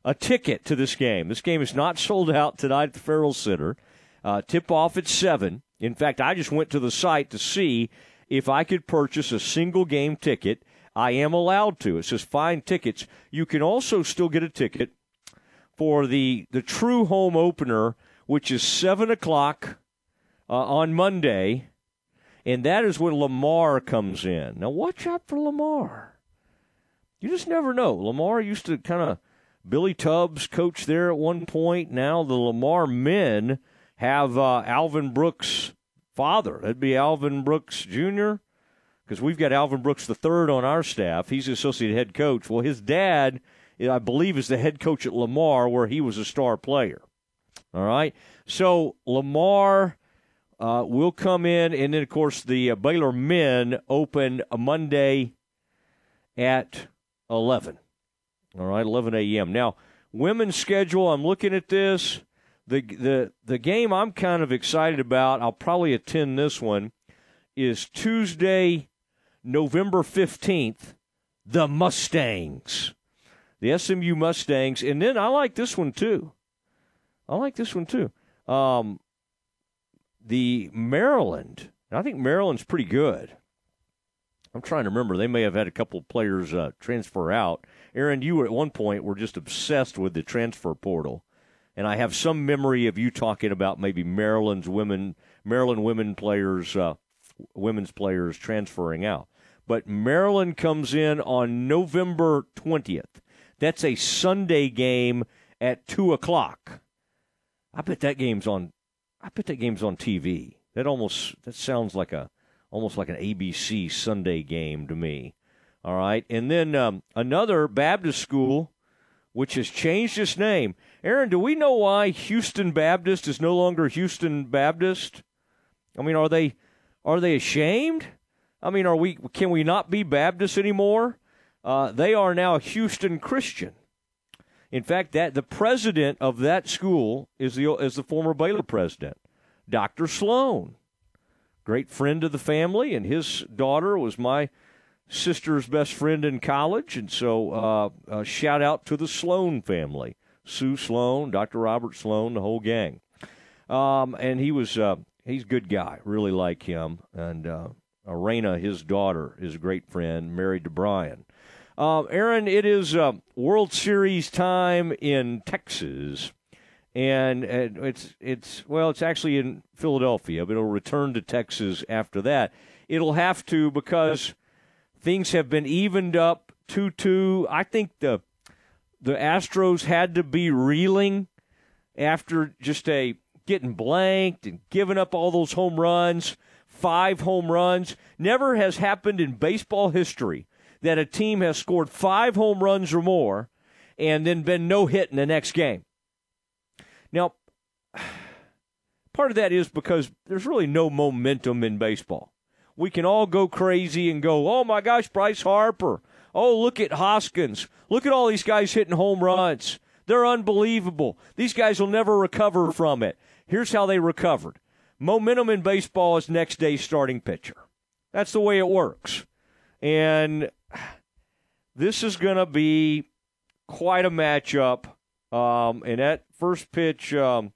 a ticket to this game. This game is not sold out tonight at the Ferrell Center. Uh, tip off at 7. In fact, I just went to the site to see if I could purchase a single game ticket. I am allowed to. It says find tickets. You can also still get a ticket for the, the true home opener, which is 7 o'clock uh, on Monday, and that is when Lamar comes in. Now, watch out for Lamar. You just never know. Lamar used to kind of Billy Tubbs coach there at one point. Now the Lamar men have uh, Alvin Brooks' father. That'd be Alvin Brooks Jr. Because we've got Alvin Brooks third on our staff. He's the associate head coach. Well, his dad, I believe, is the head coach at Lamar, where he was a star player. All right. So Lamar uh, will come in, and then of course the uh, Baylor men open Monday at eleven. All right, 11 a.m. Now, women's schedule, I'm looking at this. The, the, the game I'm kind of excited about, I'll probably attend this one, is Tuesday, November 15th, the Mustangs. The SMU Mustangs. And then I like this one too. I like this one too. Um, the Maryland. I think Maryland's pretty good. I'm trying to remember. They may have had a couple of players uh, transfer out. Aaron, you at one point were just obsessed with the transfer portal, and I have some memory of you talking about maybe Maryland's women, Maryland women players, uh, women's players transferring out. But Maryland comes in on November 20th. That's a Sunday game at two o'clock. I bet that game's on. I bet that game's on TV. That almost that sounds like a almost like an ABC Sunday game to me. All right. And then um, another Baptist school, which has changed its name. Aaron, do we know why Houston Baptist is no longer Houston Baptist? I mean, are they are they ashamed? I mean, are we can we not be Baptist anymore? Uh, they are now Houston Christian. In fact, that the president of that school is the is the former Baylor president, Dr. Sloan great friend of the family, and his daughter was my sister's best friend in college. And so, uh, uh, shout out to the Sloan family Sue Sloan, Dr. Robert Sloan, the whole gang. Um, and he was, uh, he's a good guy, really like him. And uh, Arena, his daughter, is a great friend, married to Brian. Uh, Aaron, it is uh, World Series time in Texas and it's it's well, it's actually in Philadelphia, but it'll return to Texas after that. It'll have to because things have been evened up two two. I think the the Astros had to be reeling after just a getting blanked and giving up all those home runs, five home runs. Never has happened in baseball history that a team has scored five home runs or more and then been no hit in the next game. Now, [SIGHS] part of that is because there's really no momentum in baseball. We can all go crazy and go, oh my gosh, Bryce Harper. Oh, look at Hoskins. Look at all these guys hitting home runs. They're unbelievable. These guys will never recover from it. Here's how they recovered momentum in baseball is next day's starting pitcher. That's the way it works. And [SIGHS] this is going to be quite a matchup. Um, and that First pitch um,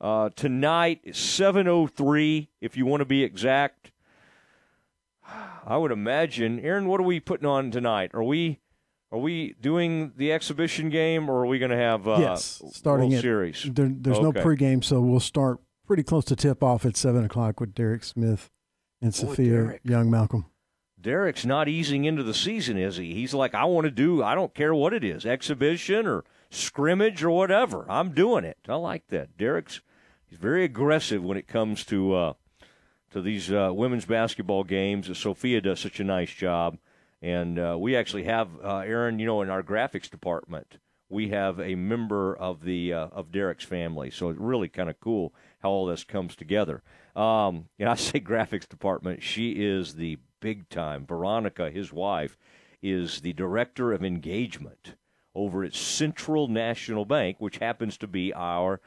uh, tonight, 7.03, if you want to be exact. [SIGHS] I would imagine. Aaron, what are we putting on tonight? Are we are we doing the exhibition game, or are we going to have uh, yes, starting World at, Series? There, there's okay. no pregame, so we'll start pretty close to tip off at seven o'clock with Derek Smith and Boy, Sophia Derek. Young Malcolm. Derek's not easing into the season, is he? He's like, I want to do. I don't care what it is, exhibition or scrimmage or whatever. I'm doing it. I like that. Derek's he's very aggressive when it comes to uh, to these uh, women's basketball games. Sophia does such a nice job, and uh, we actually have uh, Aaron. You know, in our graphics department, we have a member of the uh, of Derek's family. So it's really kind of cool how all this comes together. Um, and I say [LAUGHS] graphics department. She is the big time. Veronica, his wife, is the director of engagement over at Central National Bank, which happens to be our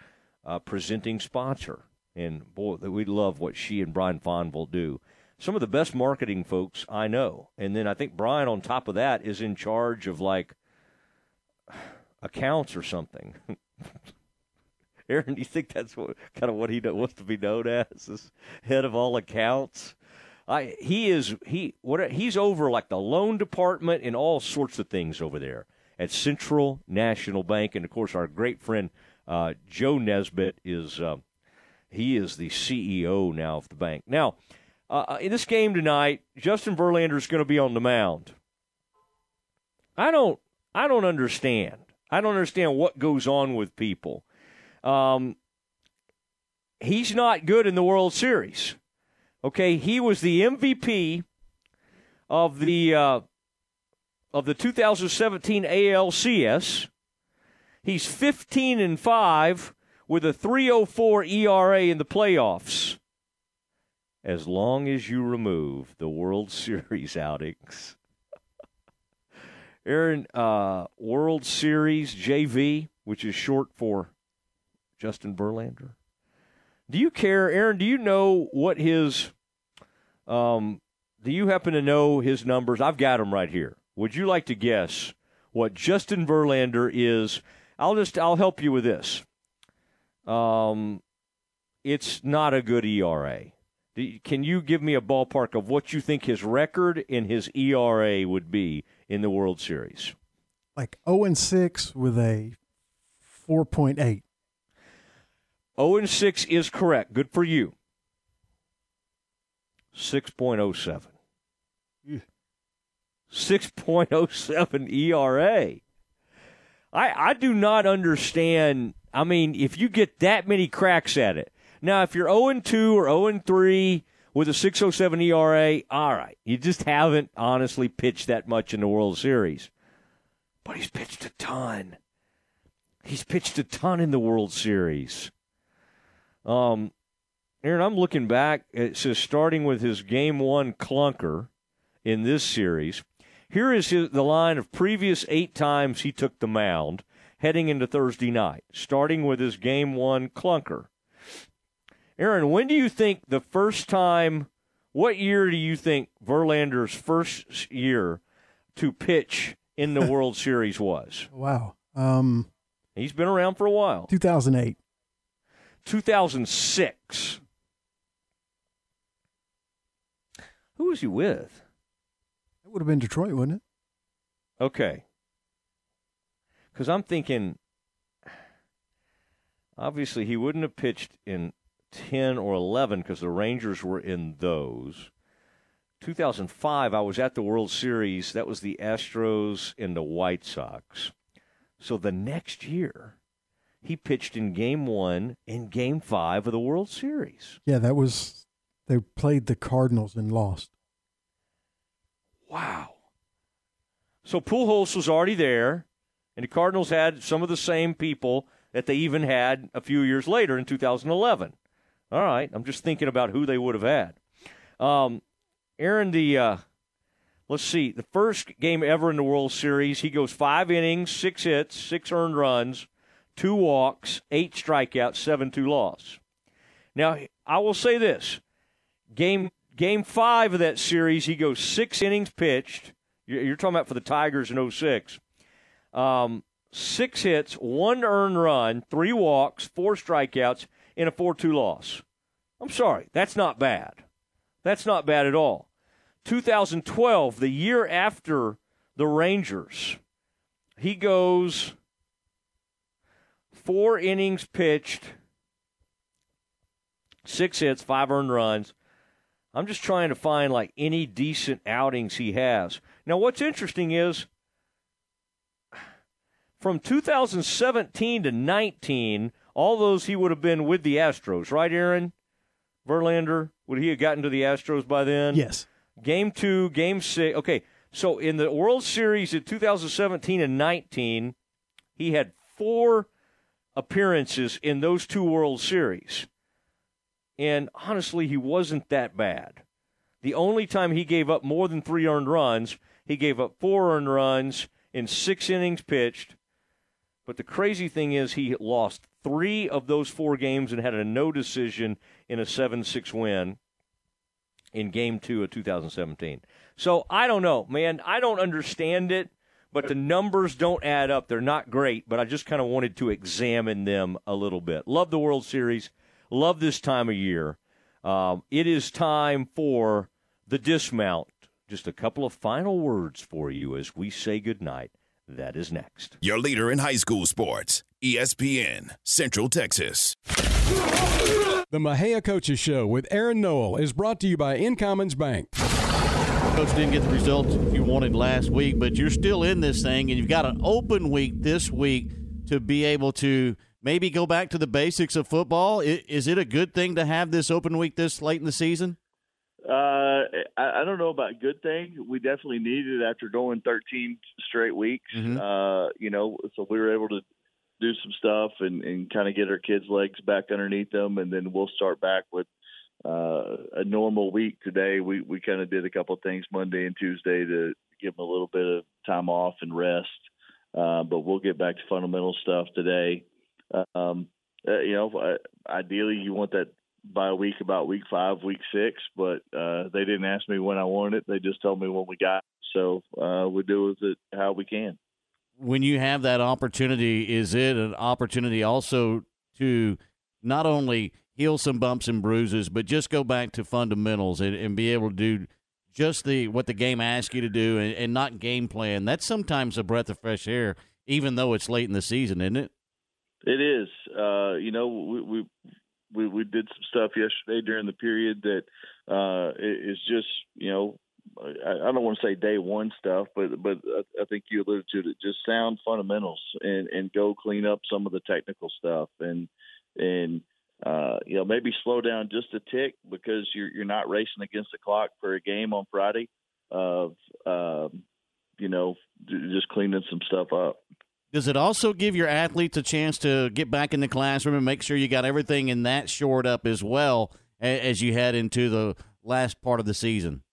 uh, presenting sponsor. And boy, we love what she and Brian Fonville do. Some of the best marketing folks I know. And then I think Brian, on top of that, is in charge of like [SIGHS] accounts or something. [LAUGHS] Aaron, do you think that's what kind of what he wants to be known as, as head of all accounts? I he is he what he's over like the loan department and all sorts of things over there at Central National Bank, and of course our great friend uh, Joe Nesbitt is uh, he is the CEO now of the bank. Now, uh, in this game tonight, Justin Verlander is going to be on the mound. I don't I don't understand. I don't understand what goes on with people. Um, he's not good in the World Series. Okay, he was the MVP of the uh, of the 2017 ALCS. He's 15 and five with a 304 ERA in the playoffs. As long as you remove the World [LAUGHS] Series outings. [LAUGHS] Aaron, uh, World Series JV, which is short for Justin Verlander. Do you care, Aaron? Do you know what his? Um, do you happen to know his numbers? I've got them right here. Would you like to guess what Justin Verlander is? I'll just I'll help you with this. Um, it's not a good ERA. Can you give me a ballpark of what you think his record and his ERA would be in the World Series? Like 0 and 6 with a 4.8. 0 and 6 is correct. Good for you. 6.07. 6.07 ERA. I I do not understand. I mean, if you get that many cracks at it. Now, if you're 0 2 or 0 3 with a 607 ERA, all right. You just haven't honestly pitched that much in the World Series. But he's pitched a ton. He's pitched a ton in the World Series. Um, Aaron, I'm looking back. It says starting with his game one clunker in this series. Here is his, the line of previous eight times he took the mound heading into Thursday night, starting with his game one clunker. Aaron, when do you think the first time, what year do you think Verlander's first year to pitch in the [LAUGHS] World Series was? Wow. Um, He's been around for a while. 2008. 2006. Who was he with? It would have been Detroit, wouldn't it? Okay. Because I'm thinking, obviously, he wouldn't have pitched in 10 or 11 because the Rangers were in those. 2005, I was at the World Series. That was the Astros and the White Sox. So the next year, he pitched in game one and game five of the World Series. Yeah, that was, they played the Cardinals and lost. Wow. So Pujols was already there, and the Cardinals had some of the same people that they even had a few years later in 2011. All right, I'm just thinking about who they would have had. Um, Aaron, the uh, let's see, the first game ever in the World Series, he goes five innings, six hits, six earned runs, two walks, eight strikeouts, seven two loss. Now, I will say this: game game five of that series, he goes six innings pitched. You're talking about for the Tigers in 06. Um, six hits, one earned run, three walks, four strikeouts, in a 4 2 loss. I'm sorry, that's not bad. That's not bad at all. 2012, the year after the Rangers, he goes four innings pitched, six hits, five earned runs. I'm just trying to find like any decent outings he has. Now, what's interesting is from 2017 to 19, all those he would have been with the Astros, right, Aaron? Verlander, would he have gotten to the Astros by then? Yes. Game two, game six. Okay, so in the World Series in 2017 and 19, he had four appearances in those two World Series. And honestly, he wasn't that bad. The only time he gave up more than three earned runs, he gave up four earned runs in six innings pitched. But the crazy thing is, he lost three of those four games and had a no decision in a 7 6 win in game two of 2017. So I don't know, man. I don't understand it, but the numbers don't add up. They're not great, but I just kind of wanted to examine them a little bit. Love the World Series. Love this time of year. Um, it is time for the dismount. Just a couple of final words for you as we say goodnight. That is next. Your leader in high school sports, ESPN, Central Texas. The Mexia Coaches Show with Aaron Noel is brought to you by Incommons Bank. Coach didn't get the results you wanted last week, but you're still in this thing, and you've got an open week this week to be able to maybe go back to the basics of football. Is it a good thing to have this open week this late in the season? Uh, I, I don't know about good thing. We definitely needed it after going 13 straight weeks. Mm-hmm. Uh, you know, so we were able to do some stuff and, and kind of get our kids' legs back underneath them, and then we'll start back with uh, a normal week today. We we kind of did a couple of things Monday and Tuesday to give them a little bit of time off and rest, uh, but we'll get back to fundamental stuff today. Um, uh, you know, ideally you want that by a week about week five, week six, but uh, they didn't ask me when I wanted it. They just told me when we got. So uh, we do with it how we can. when you have that opportunity, is it an opportunity also to not only heal some bumps and bruises, but just go back to fundamentals and, and be able to do just the what the game asks you to do and, and not game plan? That's sometimes a breath of fresh air, even though it's late in the season, isn't it? It is. Uh, you know, we, we we we did some stuff yesterday during the period that uh, is just you know I, don't want to say day one stuff, but but I, I think you alluded to it. Just sound fundamentals and and go clean up some of the technical stuff and and uh, you know maybe slow down just a tick because you're you're not racing against the clock for a game on Friday of um, you know just cleaning some stuff up. Does it also give your athletes a chance to get back in the classroom and make sure you got everything in that shored up as well as you head into the last part of the season?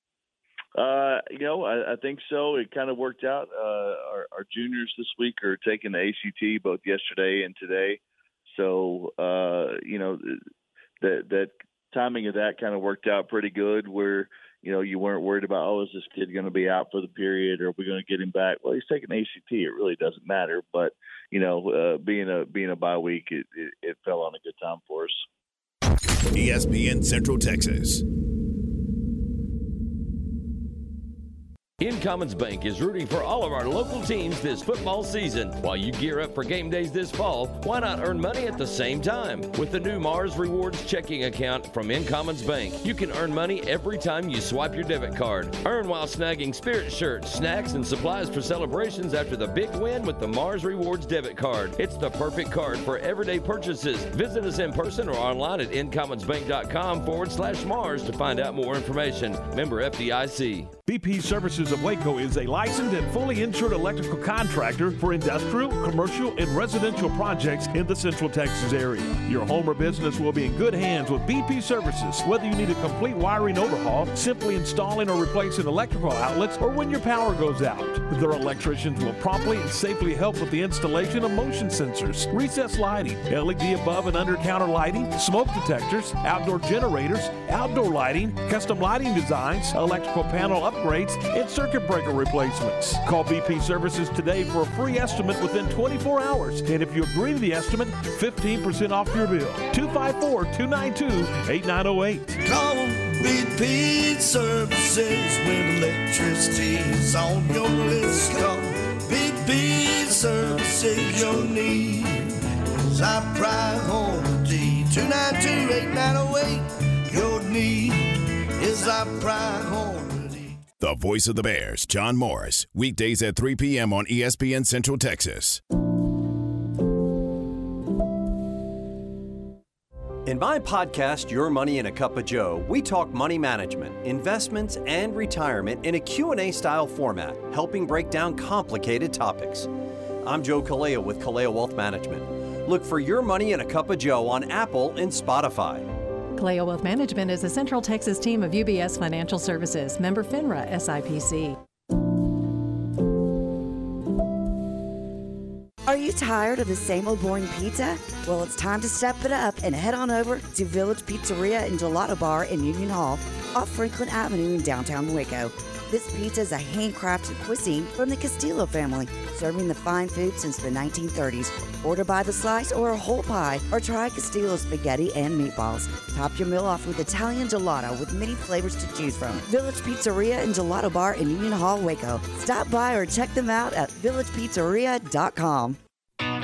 Uh, you know, I, I think so. It kind of worked out. Uh, our, our juniors this week are taking the ACT both yesterday and today. So, uh, you know, that that timing of that kind of worked out pretty good. Where you know you weren't worried about oh is this kid going to be out for the period or are we going to get him back? Well, he's taking ACT. It really doesn't matter. But you know, uh, being a being a bye week, it, it, it fell on a good time for us. ESPN Central Texas. Incommons Bank is rooting for all of our local teams this football season. While you gear up for game days this fall, why not earn money at the same time? With the new Mars Rewards checking account from Incommons Bank, you can earn money every time you swipe your debit card. Earn while snagging spirit shirts, snacks, and supplies for celebrations after the big win with the Mars Rewards debit card. It's the perfect card for everyday purchases. Visit us in person or online at incommonsbank.com forward slash Mars to find out more information. Member FDIC. BP Services of Waco is a licensed and fully insured electrical contractor for industrial, commercial, and residential projects in the Central Texas area. Your home or business will be in good hands with BP Services, whether you need a complete wiring overhaul, simply installing or replacing electrical outlets, or when your power goes out. Their electricians will promptly and safely help with the installation of motion sensors, recessed lighting, LED above and under counter lighting, smoke detectors, outdoor generators, outdoor lighting, custom lighting designs, electrical panel upgrades, and circuit breaker replacements. Call BP Services today for a free estimate within 24 hours. And if you agree to the estimate, 15% off your bill. 254 292 8908. Call BP Services when electricity is on your list. Call BP Services your need. Our priority. 292 8908. Your need is our priority. The voice of the Bears, John Morris. Weekdays at 3 p.m. on ESPN Central Texas. In my podcast, Your Money in a Cup of Joe, we talk money management, investments, and retirement in a Q&A style format, helping break down complicated topics. I'm Joe Kaleo with Kaleo Wealth Management. Look for Your Money in a Cup of Joe on Apple and Spotify. Kaleo Wealth Management is a Central Texas team of UBS Financial Services, member FINRA SIPC. Are you tired of the same old boring pizza? Well, it's time to step it up and head on over to Village Pizzeria and Gelato Bar in Union Hall off Franklin Avenue in downtown Waco. This pizza is a handcrafted cuisine from the Castillo family, serving the fine food since the 1930s. Order by the slice or a whole pie, or try Castillo spaghetti and meatballs. Top your meal off with Italian gelato with many flavors to choose from. Village Pizzeria and Gelato Bar in Union Hall, Waco. Stop by or check them out at villagepizzeria.com.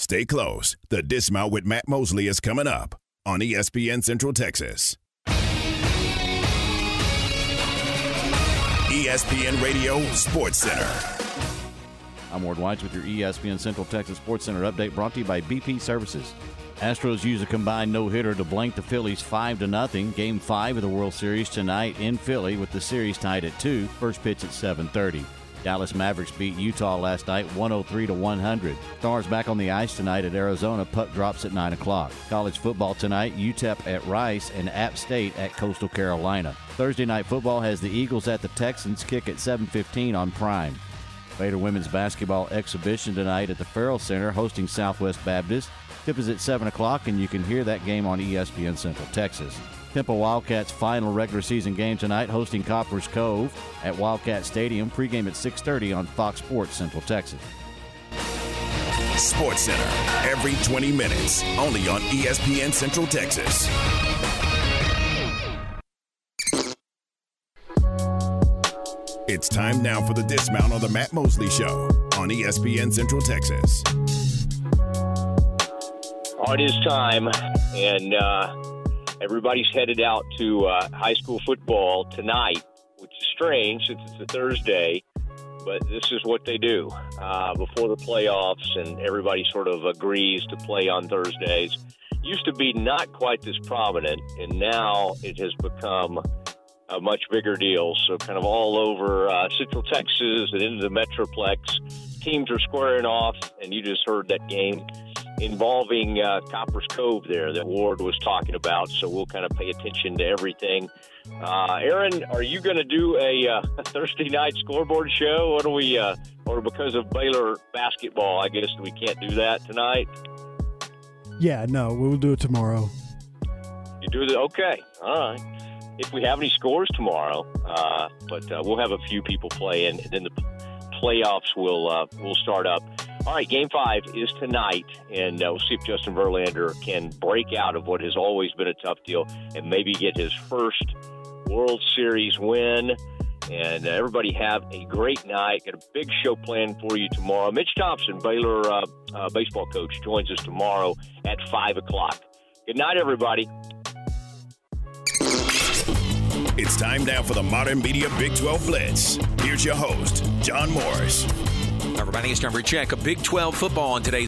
Stay close. The Dismount with Matt Mosley is coming up on ESPN Central Texas. ESPN Radio Sports Center. I'm Ward White with your ESPN Central Texas Sports Center update brought to you by BP Services. Astros use a combined no-hitter to blank the Phillies 5 to nothing. Game 5 of the World Series tonight in Philly with the series tied at 2. First pitch at 7:30. Dallas Mavericks beat Utah last night 103 to 100. Stars back on the ice tonight at Arizona. Puck drops at 9 o'clock. College football tonight, UTEP at Rice and App State at Coastal Carolina. Thursday night football has the Eagles at the Texans kick at 7:15 on Prime. Baylor women's basketball exhibition tonight at the Ferrell Center hosting Southwest Baptist. Tip is at 7 o'clock, and you can hear that game on ESPN Central Texas. Temple Wildcats final regular season game tonight hosting Copperas Cove at Wildcat Stadium. Pregame at 6.30 on Fox Sports Central Texas. Sports Center every 20 minutes, only on ESPN Central Texas. It's time now for the dismount on the Matt Mosley Show on ESPN Central Texas. Oh, it is time, and uh, everybody's headed out to uh, high school football tonight, which is strange since it's a Thursday, but this is what they do uh, before the playoffs, and everybody sort of agrees to play on Thursdays. Used to be not quite this prominent, and now it has become a much bigger deal. So, kind of all over uh, Central Texas and into the Metroplex, teams are squaring off, and you just heard that game involving uh, Copperas Cove there that Ward was talking about. So we'll kind of pay attention to everything. Uh, Aaron, are you going to do a, uh, Thursday night scoreboard show? What do we, uh, or because of Baylor basketball, I guess we can't do that tonight? Yeah, no, we'll do it tomorrow. You do the okay, all right. If we have any scores tomorrow, uh, but uh, we'll have a few people playing, and then the playoffs will uh, will start up. All right, Game Five is tonight, and uh, we'll see if Justin Verlander can break out of what has always been a tough deal and maybe get his first World Series win. And uh, everybody have a great night. Got a big show planned for you tomorrow. Mitch Thompson, Baylor uh, uh, baseball coach, joins us tomorrow at five o'clock. Good night, everybody. It's time now for the Modern Media Big 12 Blitz. Here's your host, John Morris. Everybody, it's time for a Big 12 football on today's